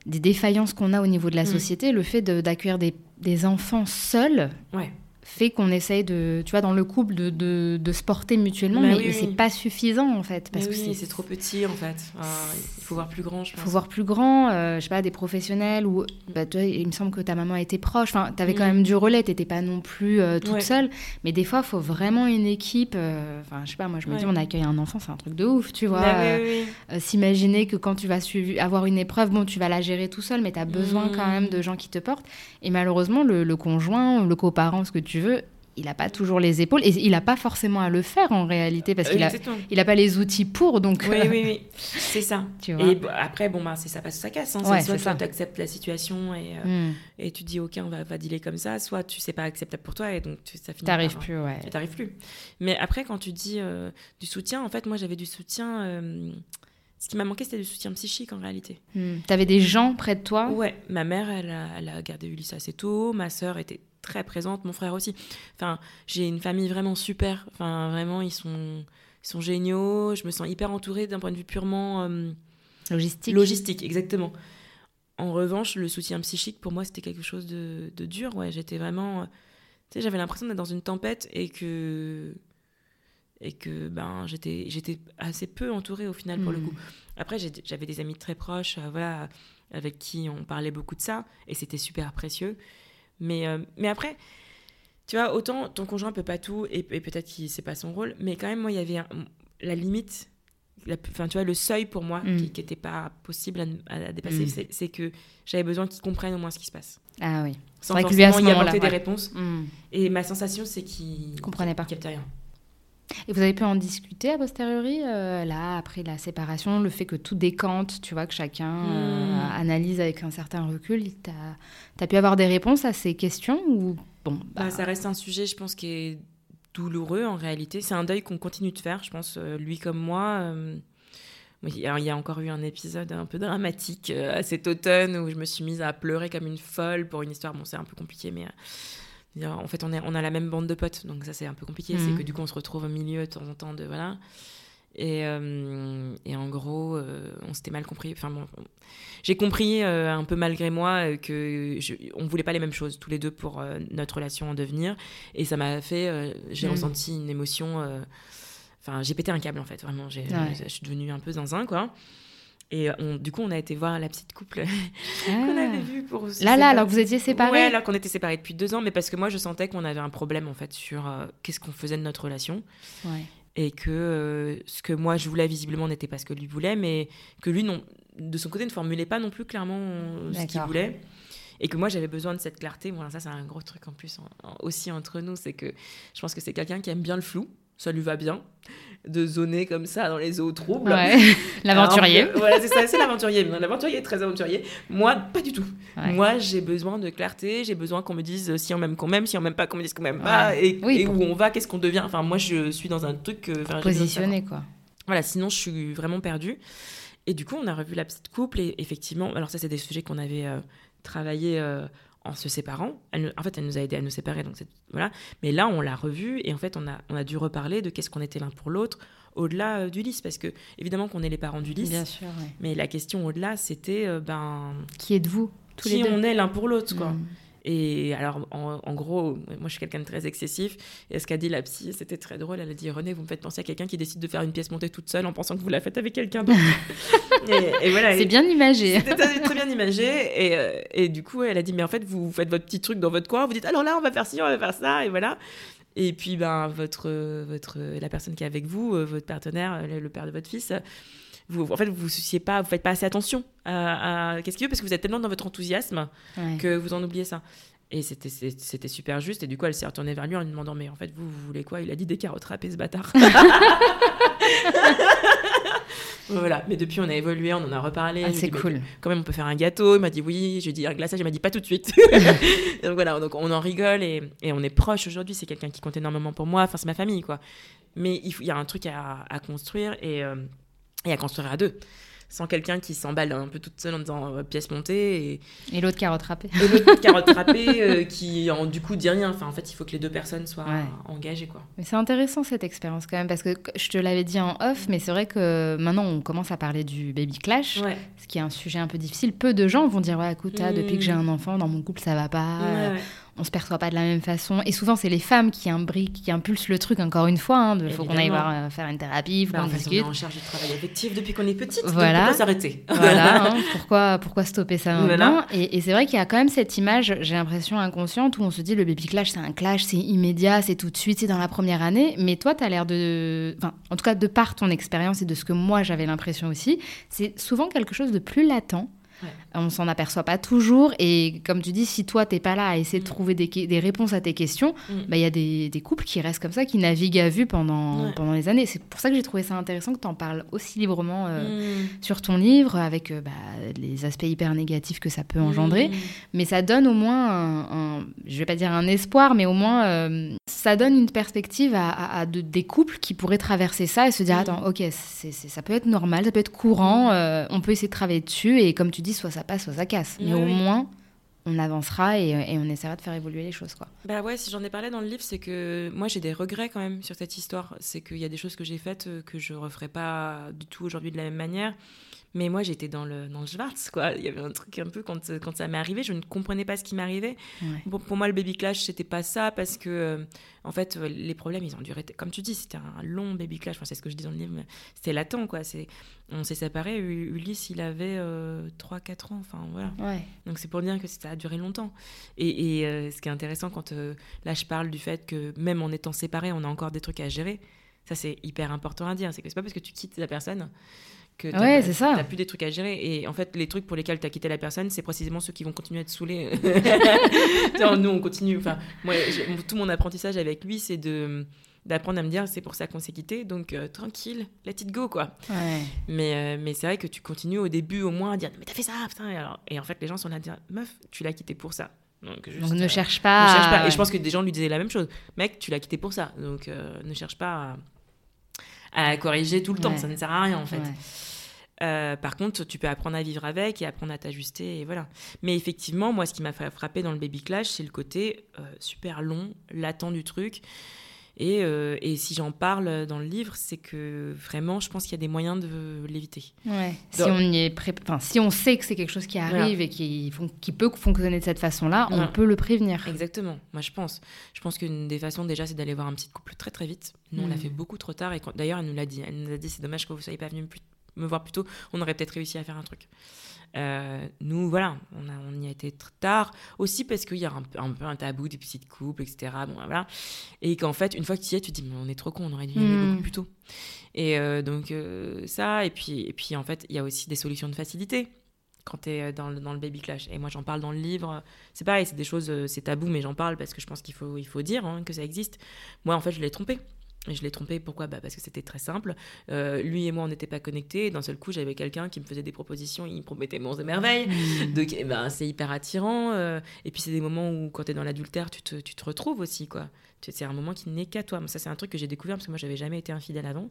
des défaillances qu'on a au niveau de la mm. société, le fait d'accueillir des, des, enfants seuls. Ouais fait qu'on essaye de, tu vois, dans le couple, de, de, de se porter mutuellement, bah mais, c'est pas suffisant en fait. Parce que c'est trop petit en fait. il faut voir plus grand, je pense. Il faut voir plus grand, euh, je sais pas, des professionnels ou, bah, toi, il me semble que ta maman était proche, enfin, tu avais quand mm. même du relais, t'étais pas non plus euh, toute seule, mais des fois, il faut vraiment une équipe, euh, enfin, je sais pas, moi je me dis, on accueille un enfant, c'est un truc de ouf, tu vois. Bah s'imaginer que quand tu vas avoir une épreuve, bon, tu vas la gérer tout seul, mais tu as besoin quand mm. même de gens qui te portent. Et malheureusement, le, le conjoint, le coparent, ce que tu veux, il n'a pas toujours les épaules et il n'a pas forcément à le faire en réalité parce qu'il n'a il a pas les outils pour. Donc oui, oui, oui, c'est ça. Et après, bon, bah, c'est ça passe ça casse. Hein. soit tu acceptes la situation et, euh, hmm. et tu dis, OK, on va, va dealer comme ça, soit tu sais pas acceptable pour toi et donc tu, ça finit T'arrives plus, ouais. Tu t'arrives plus. Mais après, quand tu dis euh, du soutien, en fait, moi, j'avais du soutien. Euh, ce qui m'a manqué, c'était du soutien psychique en réalité. Hmm. Tu avais des gens près de toi? Ouais, ma mère, elle a, elle a gardé Ulysse assez tôt. Ma sœur était très présente, mon frère aussi. Enfin, j'ai une famille vraiment super. Enfin, vraiment, ils sont, ils sont géniaux. Je me sens hyper entourée d'un point de vue purement euh, logistique. Logistique, exactement. En revanche, le soutien psychique, pour moi, c'était quelque chose de, de dur. Ouais, j'étais vraiment. Tu sais, j'avais l'impression d'être dans une tempête et que et que ben j'étais j'étais assez peu entourée au final pour le hmm. coup. Après j'avais des amis très proches euh, voilà avec qui on parlait beaucoup de ça et c'était super précieux. Mais, euh, mais après, tu vois, autant ton conjoint peut pas tout et, peut-être qu'il sait pas son rôle, mais quand même, moi, il y avait la limite, enfin, tu vois, le seuil pour moi qui n'était mm. pas possible à, dépasser, mm. c'est que j'avais besoin qu'il comprenne au moins ce qui se passe. Ah oui. Sans forcément y apporter des réponses. Mm. Et ma sensation, c'est qu'il comprenait pas. captait rien. Et vous avez pu en discuter a posteriori, euh, là, après la séparation, le fait que tout décante, tu vois, que chacun euh, hmm. analyse avec un certain recul. Tu as, pu avoir des réponses à ces questions ou bon bah, bah... Ça reste un sujet, je pense, qui est douloureux en réalité. C'est un deuil qu'on continue de faire, je pense, euh, lui comme moi. il y a encore eu un épisode un peu dramatique cet automne où je me suis mise à pleurer comme une folle pour une histoire. Bon, c'est un peu compliqué, mais en fait, on, est, on a la même bande de potes, donc ça c'est un peu compliqué. C'est mhm. que du coup, on se retrouve au milieu de temps en temps de voilà. Et, euh, et en gros, euh, on s'était mal compris. Enfin bon, j'ai compris euh, un peu malgré moi que je, on voulait pas les mêmes choses tous les deux pour notre relation en devenir. Et ça m'a fait, j'ai mhm. ressenti une émotion. Enfin, j'ai pété un câble en fait. Vraiment, je suis devenue un peu zinzin quoi. Et on, du coup, on a été voir la petite couple qu'on ah. avait vu pour. Là, là, alors que vous étiez séparés. Ouais, alors qu'on était séparés depuis deux ans, mais parce que moi, je sentais qu'on avait un problème en fait sur euh, qu'est-ce qu'on faisait de notre relation. Ouais. Et que euh, ce que moi je voulais visiblement n'était pas ce que lui voulait, mais que lui, non, de son côté, ne formulait pas non plus clairement euh, ce qu'il voulait. Et que moi, j'avais besoin de cette clarté. Bon, ça, c'est un gros truc en plus aussi entre nous. C'est que je pense que c'est quelqu'un qui aime bien le flou ça lui va bien de zoner comme ça dans les eaux troubles. L'aventurier. voilà, c'est ça, c'est l'aventurier. L'aventurier est très aventurier. Moi, pas du tout. Moi, j'ai besoin de clarté, j'ai besoin qu'on me dise si on m'aime, qu'on m'aime, si on m'aime pas, qu'on me dise qu'on m'aime pas, et, où on va, qu'est-ce qu'on devient. Enfin, moi, je suis dans un truc. Positionné, quoi. Voilà, sinon, je suis vraiment perdue. Et du coup, on a revu la petite couple, et effectivement, alors ça, c'est des sujets qu'on avait euh, travaillé. Euh, en se séparant. Elle, en fait, elle nous a aidé à nous séparer, donc voilà. Mais là, on l'a revue et en fait, on a, on a dû reparler de qu'est-ce qu'on était l'un pour l'autre au-delà d'Ulysse, parce que évidemment qu'on est les parents d'Ulysse. Bien sûr. Mais la question au-delà, c'était ben. Qui êtes-vous tous les deux on est l'un pour l'autre, quoi. Mm. Et alors, en, gros, moi je suis quelqu'un de très excessif. Et ce qu'a dit la psy, c'était très drôle. Elle a dit René, vous me faites penser à quelqu'un qui décide de faire une pièce montée toute seule en pensant que vous la faites avec quelqu'un d'autre. et, voilà. C'est bien imagé. C'était très bien imagé. Et, euh, et, du coup, elle a dit Mais en fait, vous, faites votre petit truc dans votre coin. Vous dites Alors là, on va faire ci, on va faire ça. Et voilà. Et puis, ben, votre, votre, la personne qui est avec vous, euh, votre partenaire, le père de votre fils, vous, en fait, vous vous souciez pas, vous faites pas assez attention à, qu'est-ce qu'il veut parce que vous êtes tellement dans votre enthousiasme que vous en oubliez ça. Et c'était, c'était super juste. Et du coup, elle s'est retournée vers lui en lui demandant Mais en fait, vous, vous voulez quoi? Il a dit des carottes râpées, ce bâtard. voilà. Mais depuis, on a évolué, on en a reparlé. Ah, c'est cool. Quand même, on peut faire un gâteau. Il m'a dit oui. J'ai dit un glaçage. Il m'a dit pas tout de suite. donc voilà. Donc on en rigole et, et on est proche aujourd'hui. C'est quelqu'un qui compte énormément pour moi. Enfin, c'est ma famille, quoi. Mais il, y a un truc à, à construire et. Euh, et à construire à deux sans quelqu'un qui s'emballe un peu toute seule en disant euh, pièce montée. Et, et l'autre carotte râpée. Et l'autre carotte râpée euh, qui, en, du coup, dit rien. Enfin, en fait, il faut que les deux personnes soient engagées. Quoi. Mais c'est intéressant cette expérience quand même, parce que je te l'avais dit en off, mais c'est vrai que maintenant, on commence à parler du baby clash, ce qui est un sujet un peu difficile. Peu de gens vont dire Ouais, écoute, ah, depuis que j'ai mmh. un enfant, dans mon couple, ça va pas on se perçoit pas de la même façon. Et souvent, c'est les femmes qui imbriquent, qui impulsent le truc, encore une fois. Il hein, faut qu'on aille voir, euh, faire une thérapie, faut bah, qu'on discute. On est en charge du travail affectif depuis qu'on est petite. Voilà. pourquoi s'arrêter Voilà. Hein, pourquoi, pourquoi stopper ça maintenant? Et, c'est vrai qu'il y a quand même cette image, j'ai l'impression inconsciente, où on se dit le baby clash, c'est un clash, c'est immédiat, c'est tout de suite, c'est dans la première année. Mais toi, tu as l'air de. Enfin, en tout cas, de par ton expérience et de ce que moi j'avais l'impression aussi, c'est souvent quelque chose de plus latent on s'en aperçoit pas toujours. Et comme tu dis, si toi, t'es pas là à essayer de mm. trouver des, réponses à tes questions, mm. bah, il y a des, couples qui restent comme ça, qui naviguent à vue pendant, pendant les années. C'est pour ça que j'ai trouvé ça intéressant que tu en parles aussi librement euh, mm. sur ton livre, avec euh, bah, les aspects hyper négatifs que ça peut engendrer. Mais ça donne au moins, un, je vais pas dire un espoir, mais au moins, euh, ça donne une perspective à, des couples qui pourraient traverser ça et se dire, attends, ok, ça peut être normal, ça peut être courant, on peut essayer de travailler dessus. Et comme tu dis, soit ça passe, soit ça casse. Mais au moins, on avancera et, on essaiera de faire évoluer les choses. Quoi. Bah ouais, si j'en ai parlé dans le livre, c'est que moi j'ai des regrets quand même sur cette histoire. C'est qu'il y a des choses que j'ai faites euh, que je referai pas du tout aujourd'hui de la même manière. Mais moi, j'étais dans le, dans le Schwarz, quoi. Il y avait un truc un peu, quand, quand ça m'est arrivé, je ne comprenais pas ce qui m'arrivait. pour moi, le baby clash, c'était pas ça, parce que, euh, en fait, euh, les problèmes, ils ont duré, comme tu dis, c'était un long baby clash. Enfin, c'est ce que je dis dans le livre, c'était latent, quoi. On s'est séparés, Ulysse, il avait 3-4 euh, ans, enfin, voilà. Donc, c'est pour dire que ça a duré longtemps. Et, et ce qui est intéressant, quand là, je parle du fait que même en étant séparés, on a encore des trucs à gérer, ça, c'est hyper important à dire. C'est que c'est pas parce que tu quittes la personne que tu ouais, n'as plus des trucs à gérer. Et en fait, les trucs pour lesquels tu as quitté la personne, c'est précisément ceux qui vont continuer à te saouler. nous, on continue. Enfin, moi, tout mon apprentissage avec lui, c'est de d'apprendre à me dire c'est pour ça qu'on s'est quitté. Donc euh, tranquille let it go quoi. Mais euh, mais c'est vrai que tu continues au début au moins à dire mais t'as fait ça putain et, alors, et en fait les gens sont là à dire meuf tu l'as quitté pour ça. Donc, ne, cherche pas ne cherche pas. Et je pense que des gens lui disaient la même chose. Mec tu l'as quitté pour ça. Donc euh, ne cherche pas à, corriger tout le temps ça ne sert à rien en fait euh, par contre, tu peux apprendre à vivre avec et apprendre à t'ajuster, et voilà. Mais effectivement, moi, ce qui m'a frappé dans le baby clash, c'est le côté euh, super long, latent du truc. Et, euh, et si j'en parle dans le livre, c'est que vraiment, je pense qu'il y a des moyens de l'éviter. Ouais. Si on y est enfin, si on sait que c'est quelque chose qui arrive et qui, qui, peut fonctionner de cette façon-là, on peut le prévenir. Exactement. Moi, je pense. Je pense qu'une des façons déjà, c'est d'aller voir un petit couple très très vite. Nous, on l'a mm. fait beaucoup trop tard. Et d'ailleurs, elle nous l'a dit. Elle nous a dit, c'est dommage que vous soyez pas venu plus me voir plus tôt, on aurait peut-être réussi à faire un truc. Euh, nous, voilà, on, a, on y a été très tard, aussi parce qu'il y a un, un, peu un tabou des petits couples, etc. Bon, voilà. Et qu'en fait, une fois que tu y es, tu te dis, mais on est trop con, on aurait dû y aller hmm. beaucoup plus tôt. Et euh, donc, euh, ça, et puis, et puis en fait, il y a aussi des solutions de facilité quand tu es dans le, dans le baby clash. Et moi, j'en parle dans le livre. C'est pareil, c'est des choses, c'est tabou, mais j'en parle parce que je pense qu'il faut, il faut dire hein, que ça existe. Moi, en fait, je l'ai trompé. Et je l'ai trompé, pourquoi? Bah Parce que c'était très simple. Euh, lui et moi, on n'était pas connectés. D'un seul coup, j'avais quelqu'un qui me faisait des propositions, il me promettait monts et merveilles. Mmh. Donc, eh ben, c'est hyper attirant. Euh. et puis, c'est des moments où, quand tu es dans l'adultère, tu te, tu te, retrouves aussi. quoi. C'est un moment qui n'est qu'à toi. ça, c'est un truc que j'ai découvert parce que moi, j'avais jamais été infidèle avant.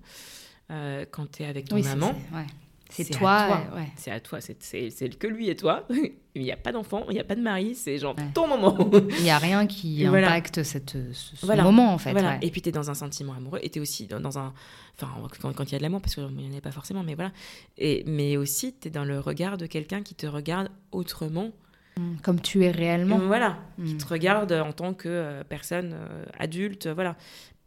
Euh, quand tu es avec ton maman. C'est toi, ouais. C'est à toi, c'est que lui et toi. Il n'y a pas d'enfant, il n'y a pas de mari, c'est genre ton moment. Il n'y a rien qui impacte cette, ce, moment en fait. Et puis tu es dans un sentiment amoureux et tu es aussi dans, un. Enfin, quand il y a de l'amour, parce qu'il n'y en a pas forcément, mais voilà. Et, mais aussi tu es dans le regard de quelqu'un qui te regarde autrement. Mm. Comme tu es réellement. Voilà, qui mm. te regarde en tant que euh, personne euh, adulte, voilà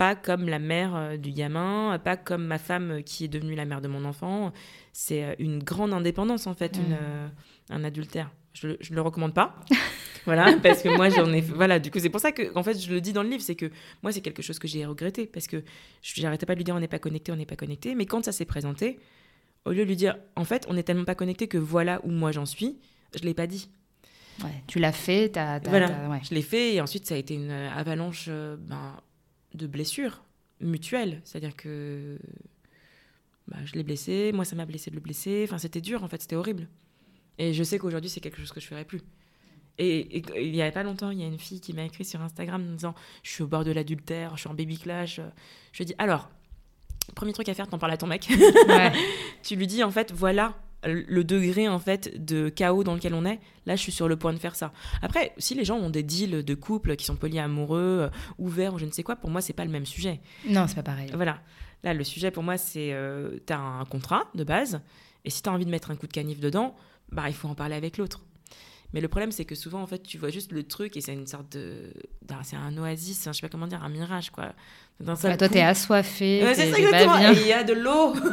pas comme la mère euh, du gamin, pas comme ma femme qui est devenue la mère de mon enfant. C'est euh, une grande indépendance, en fait, une, mm. euh, un adultère. Je ne le recommande pas. voilà, parce que moi, j'en ai. Voilà, du coup, c'est pour ça que, en fait, je le dis dans le livre, c'est que moi, c'est quelque chose que j'ai regretté, parce que j'arrêtais pas de lui dire on n'est pas connecté, on n'est pas connecté. Mais quand ça s'est présenté, au lieu de lui dire en fait, on n'est tellement pas connecté que voilà où moi j'en suis, je l'ai pas dit. Ouais, tu l'as fait, as, voilà, ouais. je l'ai fait, et ensuite, ça a été une avalanche. ben, de blessures mutuelles. C'est-à-dire que bah, je l'ai blessé, moi ça m'a blessé de le blesser. Enfin, c'était dur en fait, c'était horrible. Et je sais qu'aujourd'hui, c'est quelque chose que je ferai plus. Et, il n'y avait pas longtemps, il y a une fille qui m'a écrit sur Instagram en disant Je suis au bord de l'adultère, je suis en baby clash. Je lui ai dit Alors, premier truc à faire, t'en parles à ton mec. tu lui dis en fait Voilà, le degré en fait de chaos dans lequel on est, là je suis sur le point de faire ça. Après, si les gens ont des deals de couple qui sont polyamoureux, euh, ouverts ou je ne sais quoi, pour moi c'est pas le même sujet. Non, c'est pas pareil. Voilà. Là, le sujet pour moi c'est euh, tu as un contrat de base et si tu as envie de mettre un coup de canif dedans, bah il faut en parler avec l'autre. Mais le problème, c'est que souvent, en fait, tu vois juste le truc et c'est une sorte de. C'est un oasis, je sais pas comment dire, un mirage, quoi. Dans bah, toi, t'es assoiffé. c'est ça, exactement. Et il y a de l'eau.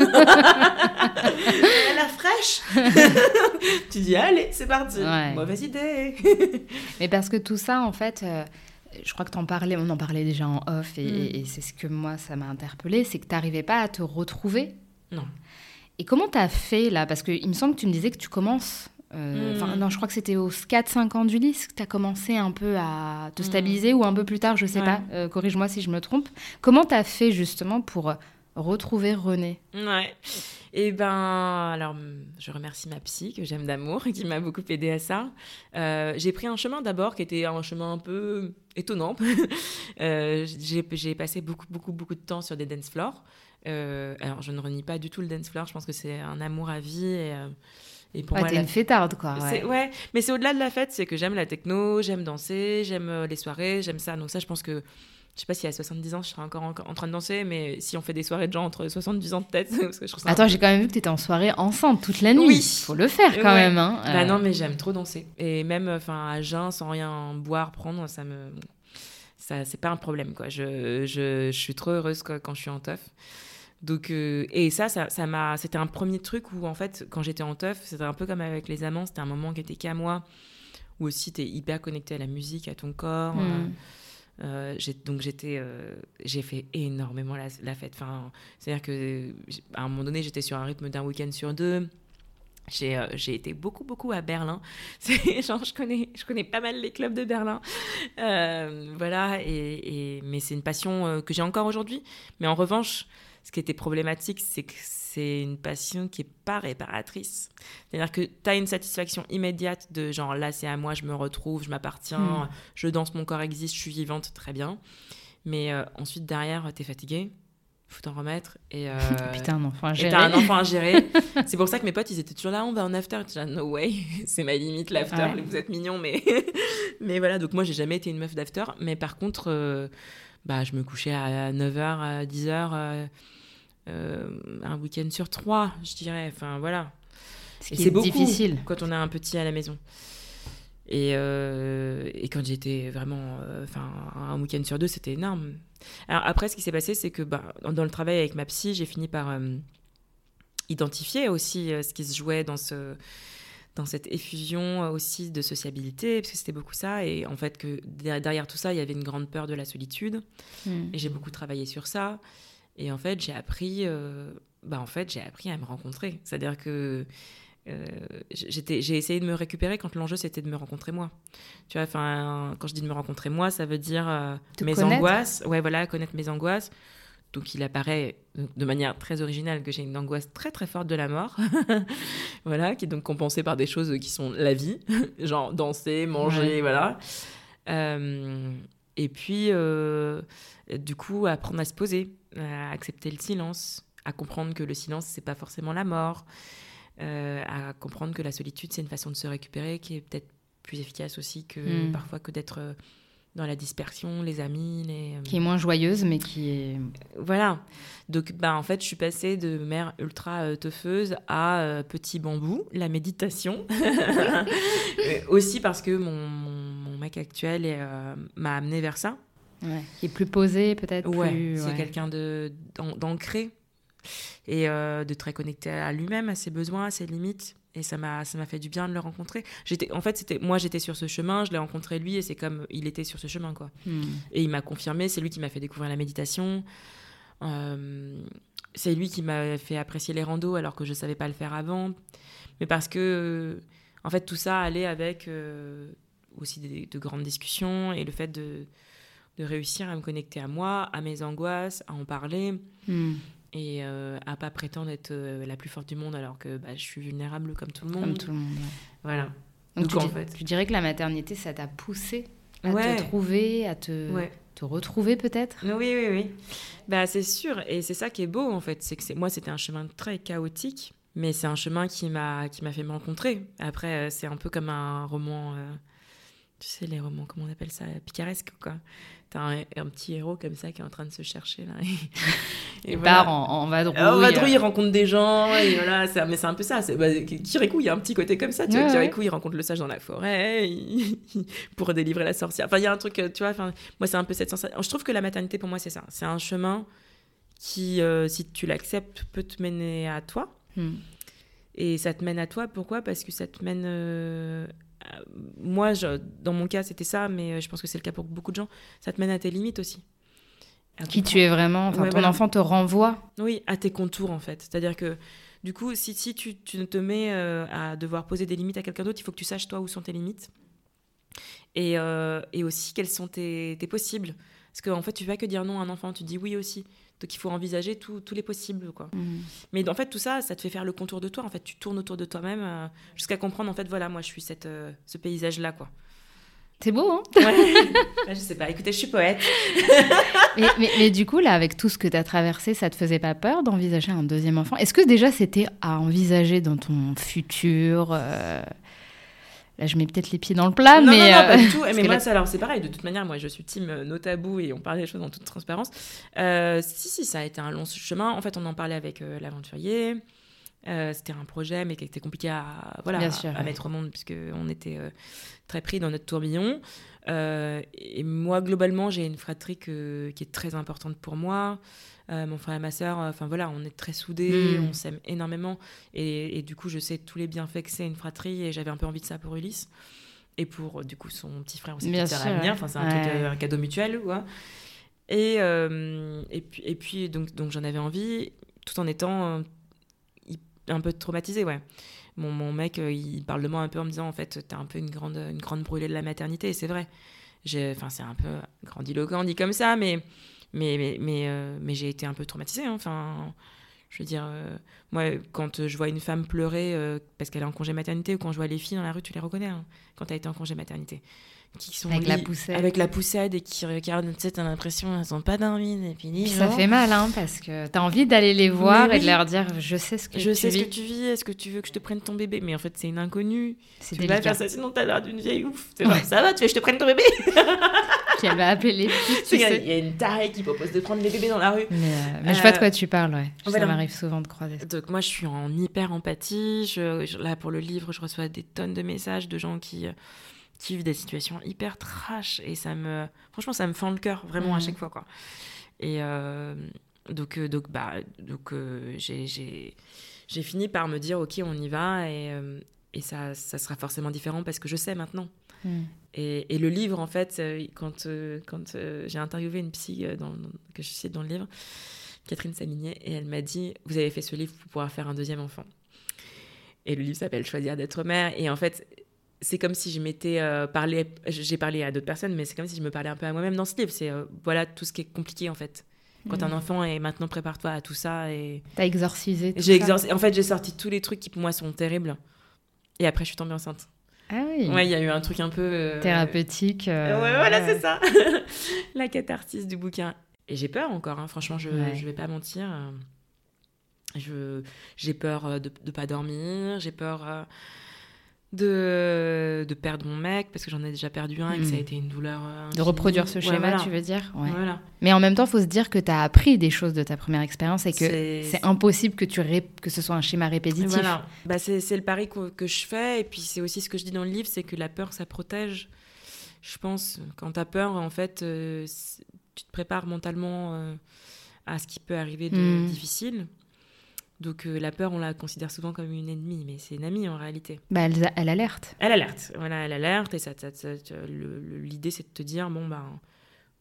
Elle a fraîche. tu dis, allez, c'est parti. Mauvaise idée. Mais parce que tout ça, en fait. Euh, je crois que en parlais, on en parlait déjà en off, et, mm. et c'est ce que moi, ça m'a interpellé, c'est que tu n'arrivais pas à te retrouver. Non. Et comment tu as fait là? Parce qu'il me semble que tu me disais que tu commences euh, hmm. non, je crois que c'était aux 4-5 ans du lycée que tu as commencé un peu à te hmm. stabiliser ou un peu plus tard, je sais pas, euh, corrige-moi si je me trompe. Comment tu as fait justement pour retrouver René? Ouais. Et eh ben, alors, je remercie ma psy que j'aime d'amour et qui m'a beaucoup aidé à ça. Euh, j'ai pris un chemin d'abord qui était un chemin un peu étonnant. j'ai passé beaucoup, beaucoup, beaucoup de temps sur des dance floors. alors, je ne renie pas du tout le dance floor. Je pense que c'est un amour à vie et et pour t'es une fêtarde, quoi. Ouais, ouais. mais c'est au-delà de la fête, c'est que j'aime la techno, j'aime danser, j'aime euh, les soirées, j'aime ça. Donc ça, je pense que je sais pas si à 70 ans je serai encore en, train de danser, mais si on fait des soirées de gens entre 70 ans peut-être. Attends, j'ai quand même vu que tu étais en soirée ensemble toute la nuit. Oui. Faut le faire quand même. Hein. Bah non, mais j'aime trop danser. Et même enfin à jeun, sans rien boire, prendre, ça me. Ça, c'est pas un problème, quoi. Je, je, je suis trop heureuse quoi, quand je suis en teuf. Donc, euh, et ça, ça, m'a, c'était un premier truc où, en fait, quand j'étais en teuf, c'était un peu comme avec les amants, c'était un moment qui était qu'à moi, où aussi tu es hyper connecté à la musique, à ton corps. Hmm. Euh, euh, donc j'étais, j'ai fait énormément la, fête. Enfin, c'est-à-dire que à un moment donné, j'étais sur un rythme d'un week-end sur deux. J'ai, j'ai été beaucoup, beaucoup à Berlin. Genre, je connais, je connais pas mal les clubs de Berlin. voilà, et, et, mais c'est une passion que j'ai encore aujourd'hui. Mais en revanche, ce qui était problématique, c'est que c'est une passion qui est pas réparatrice. C'est-à-dire que tu as une satisfaction immédiate de genre là c'est à moi, je me retrouve, je m'appartiens, hmm. je danse, mon corps existe, je suis vivante, très bien. Mais euh, ensuite derrière, tu es fatigué, faut t'en remettre. Et euh, t'as un enfant à gérer. T'as un enfant à gérer. c'est pour ça que mes potes, ils étaient toujours là, on va en after. Tu no way, c'est ma limite l'after. Vous êtes mignons, mais mais voilà. Donc moi, j'ai jamais été une meuf d'after. Mais par contre, euh, bah, je me couchais à 9h, à 10h. Euh, un week-end sur trois, je dirais. Enfin, voilà. C'est beaucoup difficile quand on a un petit à la maison. Et, euh, et quand j'étais vraiment, euh, enfin, un week-end sur deux, c'était énorme. Alors après, ce qui s'est passé, c'est que bah, dans le travail avec ma psy, j'ai fini par identifier aussi ce qui se jouait dans ce dans cette effusion aussi de sociabilité, parce que c'était beaucoup ça, et en fait que derrière tout ça, il y avait une grande peur de la solitude, hmm. et j'ai beaucoup travaillé sur ça, et en fait, j'ai appris, euh, bah, en fait, j'ai appris à me rencontrer. C'est-à-dire que euh, j'ai essayé de me récupérer quand l'enjeu c'était de me rencontrer moi. Tu vois, enfin, quand je dis de me rencontrer moi, ça veut dire euh, mes angoisses. Ouais, voilà, connaître mes angoisses. Donc il apparaît de manière très originale que j'ai une angoisse très très forte de la mort, voilà, qui est donc compensée par des choses qui sont la vie, genre danser, manger, voilà. et puis, du coup, apprendre à se poser, à accepter le silence, à comprendre que le silence, c'est pas forcément la mort. À comprendre que la solitude, c'est une façon de se récupérer qui est peut-être plus efficace aussi que Mm. parfois que d'être dans la dispersion, les amis, les... Qui est moins joyeuse, mais qui est. Voilà. Donc, bah, en fait, je suis passée de mère ultra euh, teufeuse à euh, petit bambou, la méditation. Euh, aussi parce que mon, mon, mon mec actuel euh, m'a amené vers ça. Ouais. Qui est plus posé, peut-être. Ouais, plus... c'est ouais. quelqu'un d'ancré et euh, de très connecté à lui-même, à ses besoins, à ses limites. Et ça m'a, ça m'a fait du bien de le rencontrer. J'étais, en fait, c'était, moi, j'étais sur ce chemin, je l'ai rencontré lui, et c'est comme il était sur ce chemin, quoi. Hmm. Et il m'a confirmé, c'est lui qui m'a fait découvrir la méditation. Euh, c'est lui qui m'a fait apprécier les randos alors que je ne savais pas le faire avant. Mais parce que, euh, en fait, tout ça allait avec euh, aussi des- de grandes discussions et le fait de, de réussir à me connecter à moi, à mes angoisses, à en parler Hmm. Et euh, à pas prétendre être euh, la plus forte du monde alors que bah, je suis vulnérable comme tout le monde. Comme tout le monde. ouais. Voilà. Donc, Donc, tu, en dis- fait- tu dirais que la maternité, ça t'a poussé à Ouais. te trouver, à te, Ouais. te retrouver peut-être? Oui, oui, oui. Bah, c'est sûr. Et c'est ça qui est beau, en fait. C'est que moi, c'était un chemin très chaotique, mais c'est un chemin qui m'a qui m'a fait me rencontrer. Après, euh, c'est un peu comme un roman, euh, tu sais, les romans, comment on appelle ça Picaresque, quoi. T'as un, un petit héros comme ça qui est en train de se chercher, là. Et, Il voilà. part en, en vadrouille. En vadrouille, euh, il rencontre des gens, et voilà, c'est- mais c'est un peu ça. Bah, Kirikou, il y a un petit côté comme ça. Tu vois, Ouais, Kirikou, il rencontre le sage dans la forêt il- pour délivrer la sorcière. Enfin, il y a un truc, euh, tu vois, moi, c'est un peu cette sensation. Je trouve que la maternité, pour moi, c'est ça. C'est un chemin qui, euh, si tu l'acceptes, peut te mener à toi. hmm. Et ça te mène à toi, pourquoi? Parce que ça te mène. euh, Moi, je- dans mon cas, c'était ça, mais euh, je pense que c'est le cas pour beaucoup de gens. Ça te mène à tes limites aussi. À Qui tu es vraiment. Enfin, Ouais, ton voilà. enfant te renvoie. oui, à tes contours en fait. C'est-à-dire que du coup, si, si tu, tu te mets euh, à devoir poser des limites à quelqu'un d'autre, il faut que tu saches toi où sont tes limites. Et, euh, et aussi quels sont tes, tes possibles. Parce qu'en fait, tu ne vas que dire non à un enfant, tu dis oui aussi. Donc il faut envisager tous les possibles. quoi. Hmm. Mais en fait, tout ça, ça te fait faire le contour de toi. En fait, tu tournes autour de toi-même euh, jusqu'à comprendre, en fait, voilà, moi, je suis cette, euh, ce paysage-là. quoi. C'est beau, hein Ouais. Bah, je sais pas, écoutez, je suis poète. mais, mais- mais du coup, là, avec tout ce que tu as traversé, ça te faisait pas peur d'envisager un deuxième enfant? Est-ce que déjà c'était à envisager dans ton futur euh, Là, je mets peut-être les pieds dans le plat, non, mais. non, non, pas euh, du tout. Mais moi, là- ça, alors c'est pareil. De toute manière, moi, je suis team euh, no tabou et on parle des choses en toute transparence. Euh, si, si, ça a été un long chemin. En fait, on en parlait avec euh, l'aventurier. Euh, C'était un projet, mais qui était compliqué à, voilà, à- sûr, à, ouais. mettre au monde, puisque on était très pris dans notre tourbillon. Et moi, globalement, j'ai une fratrie que- qui est très importante pour moi. Euh, mon frère et ma sœur, enfin voilà, on est très soudés, Mm. on s'aime énormément. Et, et du coup, je sais tous les bienfaits que c'est une fratrie, et j'avais un peu envie de ça pour Ulysse et pour du coup son petit frère aussi Bien qui est sûr, à venir. ouais. Enfin, c'est un, Ouais. euh, un cadeau mutuel, quoi. Et, euh, et puis, et puis donc, donc j'en avais envie, tout en étant euh, un peu traumatisée, ouais. Mon, mon mec, euh, il parle de moi un peu en me disant, en fait, t'es un peu une grande, une grande brûlée de la maternité, et c'est vrai. J'ai- Enfin, c'est un peu grandiloquent dit comme ça, mais, mais, mais, mais, euh, mais j'ai été un peu traumatisée. hein. Enfin, je veux dire, euh, moi, quand je vois une femme pleurer euh, parce qu'elle est en congé maternité, ou quand je vois les filles dans la rue, tu les reconnais, hein, quand tu as été en congé maternité. Qui sont Avec la poussette. Avec la poussette et qui regardent, tu sais, t'as l'impression elles n'ont pas dormi depuis Puis ça fait mal, hein, parce que tu as envie d'aller les voir et de leur dire Je sais ce que Je tu sais ce que tu vis, est-ce que tu veux que je te prenne ton bébé? Mais en fait, c'est une inconnue. C'est Tu peux pas délicat. faire ça, sinon t'as l'air d'une vieille ouf. Ouais. ça va, tu veux que je te prenne ton bébé? Puis elle va appeler les filles, Il y, a- une tarée qui propose de prendre les bébés dans la rue. Mais, euh, mais je vois de Euh, quoi tu parles, ouais. Ça voilà. m'arrive souvent de croiser. Donc moi, je suis en hyper empathie. Je, je- là, pour le livre, je reçois des tonnes de messages de gens qui, euh, qui vivent des situations hyper trash. Et ça me... Franchement, ça me fend le cœur, vraiment, à Mhm. chaque fois. Quoi. Et euh, donc, euh, donc, bah, donc euh, j'ai- j'ai j'ai fini par me dire, OK, on y va. Et, euh, et ça, ça sera forcément différent parce que je sais maintenant. Mm. Et, et le livre, en fait, euh, quand, euh, quand euh, j'ai interviewé une psy dans- dans- que je cite dans le livre, Catherine Samigné, et elle m'a dit Vous avez fait ce livre pour pouvoir faire un deuxième enfant. Et le livre s'appelle Choisir d'être mère. Et en fait, c'est comme si je m'étais euh, parlé, j'ai parlé à d'autres personnes, mais c'est comme si je me parlais un peu à moi-même dans ce livre. C'est voilà tout ce qui est compliqué, en fait. Quand un Mm. enfant est maintenant, prépare-toi à tout ça. Et T'as exorcisé tout j'ai ça. exorci- En fait, j'ai sorti tous les trucs qui pour moi sont terribles. Et après, je suis tombée enceinte. Ah oui. Ouais, il y a eu un truc un peu. euh, Thérapeutique. euh, Ouais, voilà, c'est ça. la catharsis du bouquin. Et j'ai peur encore, hein, franchement, je, Ouais. je vais pas mentir. euh. je j'ai peur de ne pas dormir, j'ai peur de, de perdre mon mec parce que j'en ai déjà perdu un et que ça a hmm. été une douleur. De reproduire ce schéma, tu veux dire Mais en même temps, il faut se dire que tu as appris des choses de ta première expérience et que c'est impossible que, tu que ce soit un schéma répétitif. Voilà. Bah, c'est le pari que, que, je fais et puis c'est aussi ce que je dis dans le livre c'est que la peur, ça protège. Je pense, quand tu as peur, en fait, euh, tu te prépares mentalement euh, à ce qui peut arriver de hmm. difficile. Donc euh, la peur, on la considère souvent comme une ennemie, mais c'est une amie en réalité. Bah, elle, elle, alerte. Elle alerte, voilà, elle alerte, et ça, l'idée c'est de te dire, bon, ben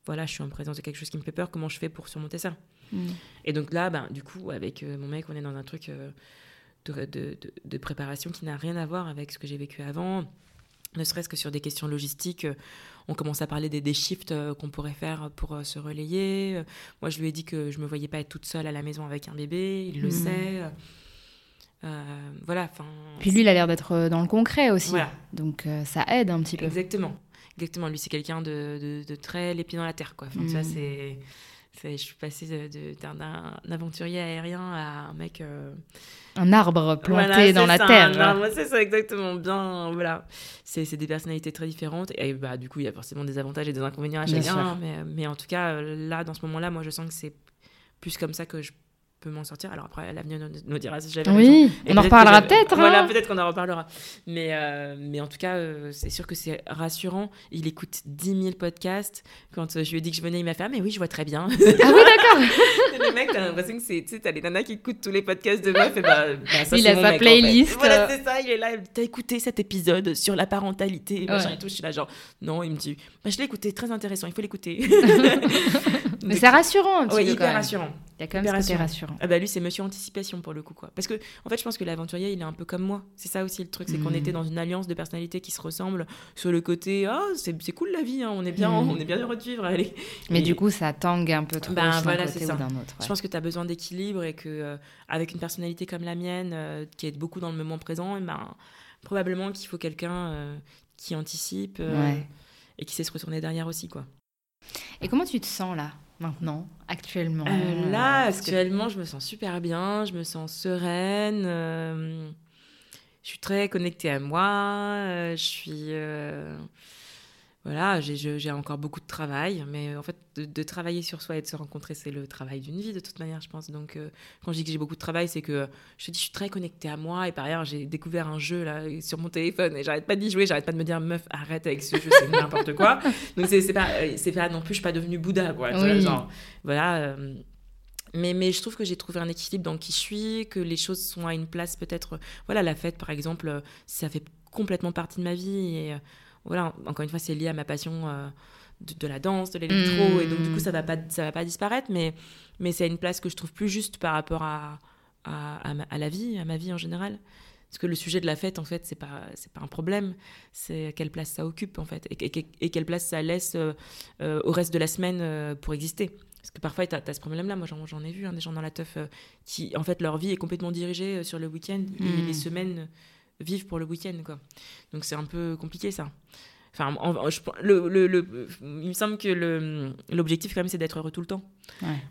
voilà, je suis en présence de quelque chose qui me fait peur, comment je fais pour surmonter ça? Mm. Et donc là, ben, du coup, avec euh, mon mec, on est dans un truc euh, de, de, de, préparation qui n'a rien à voir avec ce que j'ai vécu avant ne serait-ce que sur des questions logistiques, euh, on commence à parler des, des shifts euh, qu'on pourrait faire pour euh, se relayer. Moi, je lui ai dit que je me voyais pas être toute seule à la maison avec un bébé, il le mmh. sait. voilà. Puis lui, il a l'air d'être dans le concret aussi. Donc ça aide un petit peu. Exactement. Exactement. Lui, c'est quelqu'un de, de, très les pieds dans la terre. Quoi. Enfin, Ça, mmh. c'est je suis passée d'un aventurier aérien à un mec. Euh, un arbre planté dans la terre. C'est ça, exactement. Bien, voilà. C'est des personnalités très différentes. Et bah, du coup, il y a forcément des avantages et des inconvénients à chacun. Mais, mais, en tout cas, là, dans ce moment-là, moi, je sens que c'est plus comme ça que je peut m'en sortir. Alors après, l'avenir nous dira si j'avais Oui, on en reparlera peut-être. Hein. voilà, peut-être qu'on en reparlera. Mais, euh, mais en tout cas, euh, c'est sûr que c'est rassurant. Il écoute 10 000 podcasts. Quand euh, je lui ai dit que je venais, il m'a fait Ah, mais oui, je vois très bien. Ah oui, d'accord. les mecs, t'as l'impression que c'est. Tu sais, t'as les nanas qui écoutent tous les podcasts de meufs. Et bah, bah ça, il a sa playlist. Voilà, c'est ça. Il est là. T'as écouté cet épisode sur la parentalité. Machin et tout. Je suis là, genre, non, il me dit bah, Je l'ai écouté, très intéressant, il faut l'écouter. mais c'est rassurant un petit oui, peu. hyper rassurant. Il y a quand même ce rassurant. Ah bah lui, c'est monsieur anticipation pour le coup, quoi. Parce que, en fait, je pense que l'aventurier, il est un peu comme moi. C'est ça aussi le truc, c'est qu'on hmm. était dans une alliance de personnalités qui se ressemblent sur le côté, ah, c'est cool la vie, hein, on est bien, hmm. on est bien heureux de vivre, allez. Mais du coup, ça tangue un peu trop ben, voilà, côté ou d'un autre. Je pense que tu as besoin d'équilibre et que, euh, avec une personnalité comme la mienne, euh, qui est beaucoup dans le moment présent, et ben, probablement qu'il faut quelqu'un euh, qui anticipe et qui sait se retourner derrière aussi, quoi. Et comment tu te sens là? Maintenant, actuellement. Euh, Là, actuellement, je me sens super bien, je me sens sereine, euh, je suis très connectée à moi, euh, je suis voilà, j'ai encore beaucoup de travail, mais en fait, de, travailler sur soi et de se rencontrer, c'est le travail d'une vie de toute manière, je pense. Donc, euh, quand je dis que j'ai beaucoup de travail, c'est que je te dis, je suis très connectée à moi. Et par ailleurs, j'ai découvert un jeu là sur mon téléphone et j'arrête pas d'y jouer, j'arrête pas de me dire, meuf, arrête avec ce jeu, c'est n'importe quoi. Donc, c'est pas, euh, pas non plus, je suis pas devenue Bouddha, quoi. genre, voilà. Euh, mais, mais je trouve que j'ai trouvé un équilibre dans qui je suis, que les choses sont à une place peut-être. Voilà, la fête, par exemple, ça fait complètement partie de ma vie. Et voilà, encore une fois, c'est lié à ma passion euh, de, la danse, de l'électro, et donc du coup, ça va pas, ça va pas disparaître, mais, mais c'est une place que je trouve plus juste par rapport à, à, à, la vie, à ma vie en général. Parce que le sujet de la fête, en fait, c'est pas, c'est pas un problème, c'est quelle place ça occupe, en fait, et, et, quelle place ça laisse euh, euh, au reste de la semaine pour exister. Parce que parfois, tu as, ce problème-là. Moi, j'en ai vu hein, des gens dans la teuf qui, en fait, leur vie est complètement dirigée sur le week-end et hmm. les semaines vivent pour le week-end, quoi. Donc c'est un peu compliqué, ça. Enfin, le, le, il me semble que l'objectif, quand même, c'est d'être heureux tout le temps.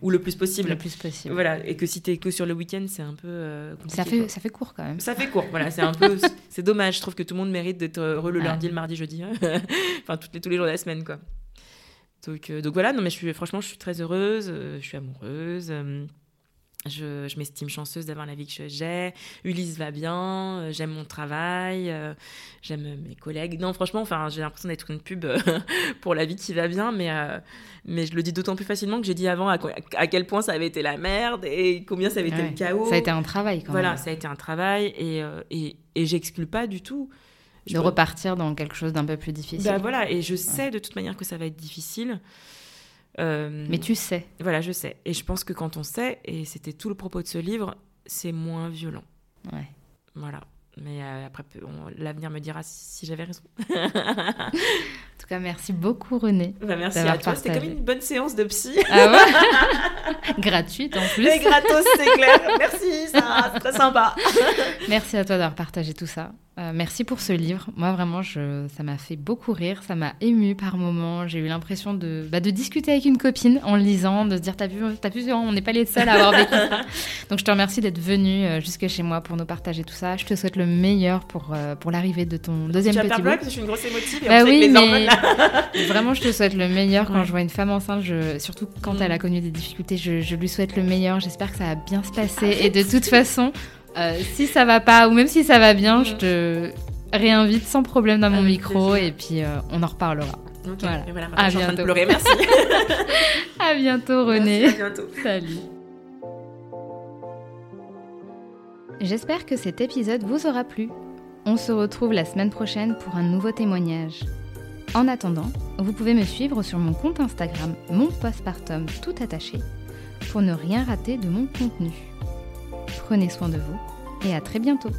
Ou le plus possible. Le plus possible. Voilà. Et que si tu es que sur le week-end, c'est un peu euh, Ça fait, ça fait court, quand même. Ça fait court, voilà. C'est un peu... c'est dommage. Je trouve que tout le monde mérite d'être heureux le lundi, le mardi, jeudi. enfin, toutes les, tous les jours de la semaine, quoi. Donc, euh, donc voilà. Non, mais je suis, franchement, je suis très heureuse. Euh, je suis amoureuse. Je, je m'estime chanceuse d'avoir la vie que j'ai. Ulysse va bien, euh, j'aime mon travail, euh, j'aime mes collègues. Non, franchement, enfin, j'ai l'impression d'être une pub euh, pour la vie qui va bien, mais, mais je le dis d'autant plus facilement que j'ai dit avant à, à, quel point ça avait été la merde et combien ça avait été le chaos. Ça a été un travail quand voilà, même. Voilà, ça a été un travail et, et, et j'exclus pas du tout. de repartir dans quelque chose d'un peu plus difficile. Bah voilà, et je sais de toute manière que ça va être difficile. Euh, Mais tu sais. Voilà, je sais. Et je pense que quand on sait, et c'était tout le propos de ce livre, c'est moins violent. Ouais. Voilà. Mais euh, après, l'avenir me dira si, j'avais raison. en tout cas, merci beaucoup, René. Bah, merci à toi. C'était comme une bonne séance de psy. Ah ouais Gratuite en plus. Et gratos, c'est clair. Merci, ça, très sympa. merci à toi d'avoir partagé tout ça. Euh, merci pour ce livre. Moi, vraiment, je, ça m'a fait beaucoup rire, ça m'a ému par moments. J'ai eu l'impression de, bah, de discuter avec une copine en le lisant, de se dire T'as vu, as vu, on n'est pas les seuls à avoir vécu ça. Donc, je te remercie d'être venu euh, jusque chez moi pour nous partager tout ça. Je te souhaite le meilleur pour, euh, pour l'arrivée de ton deuxième tu petit as bout. parce que je suis une grosse émotive. Et Bah on sait oui, les mais- hormones, là. Vraiment, je te souhaite le meilleur quand Ouais. je vois une femme enceinte, je- surtout quand elle a connu des difficultés. Je, je lui souhaite le meilleur. J'espère que ça va bien se passer. Et de toute façon, euh, si ça va pas, ou même si ça va bien, je te réinvite sans problème dans mon Avec micro plaisir. et puis euh, on en reparlera. Voilà. et voilà, À je suis en train de bientôt. pleurer. Merci. À bientôt, René. Merci, à bientôt. Salut. J'espère que cet épisode vous aura plu. On se retrouve la semaine prochaine pour un nouveau témoignage. En attendant, vous pouvez me suivre sur mon compte Instagram, mon postpartum tout attaché, pour ne rien rater de mon contenu. Prenez soin de vous et à très bientôt.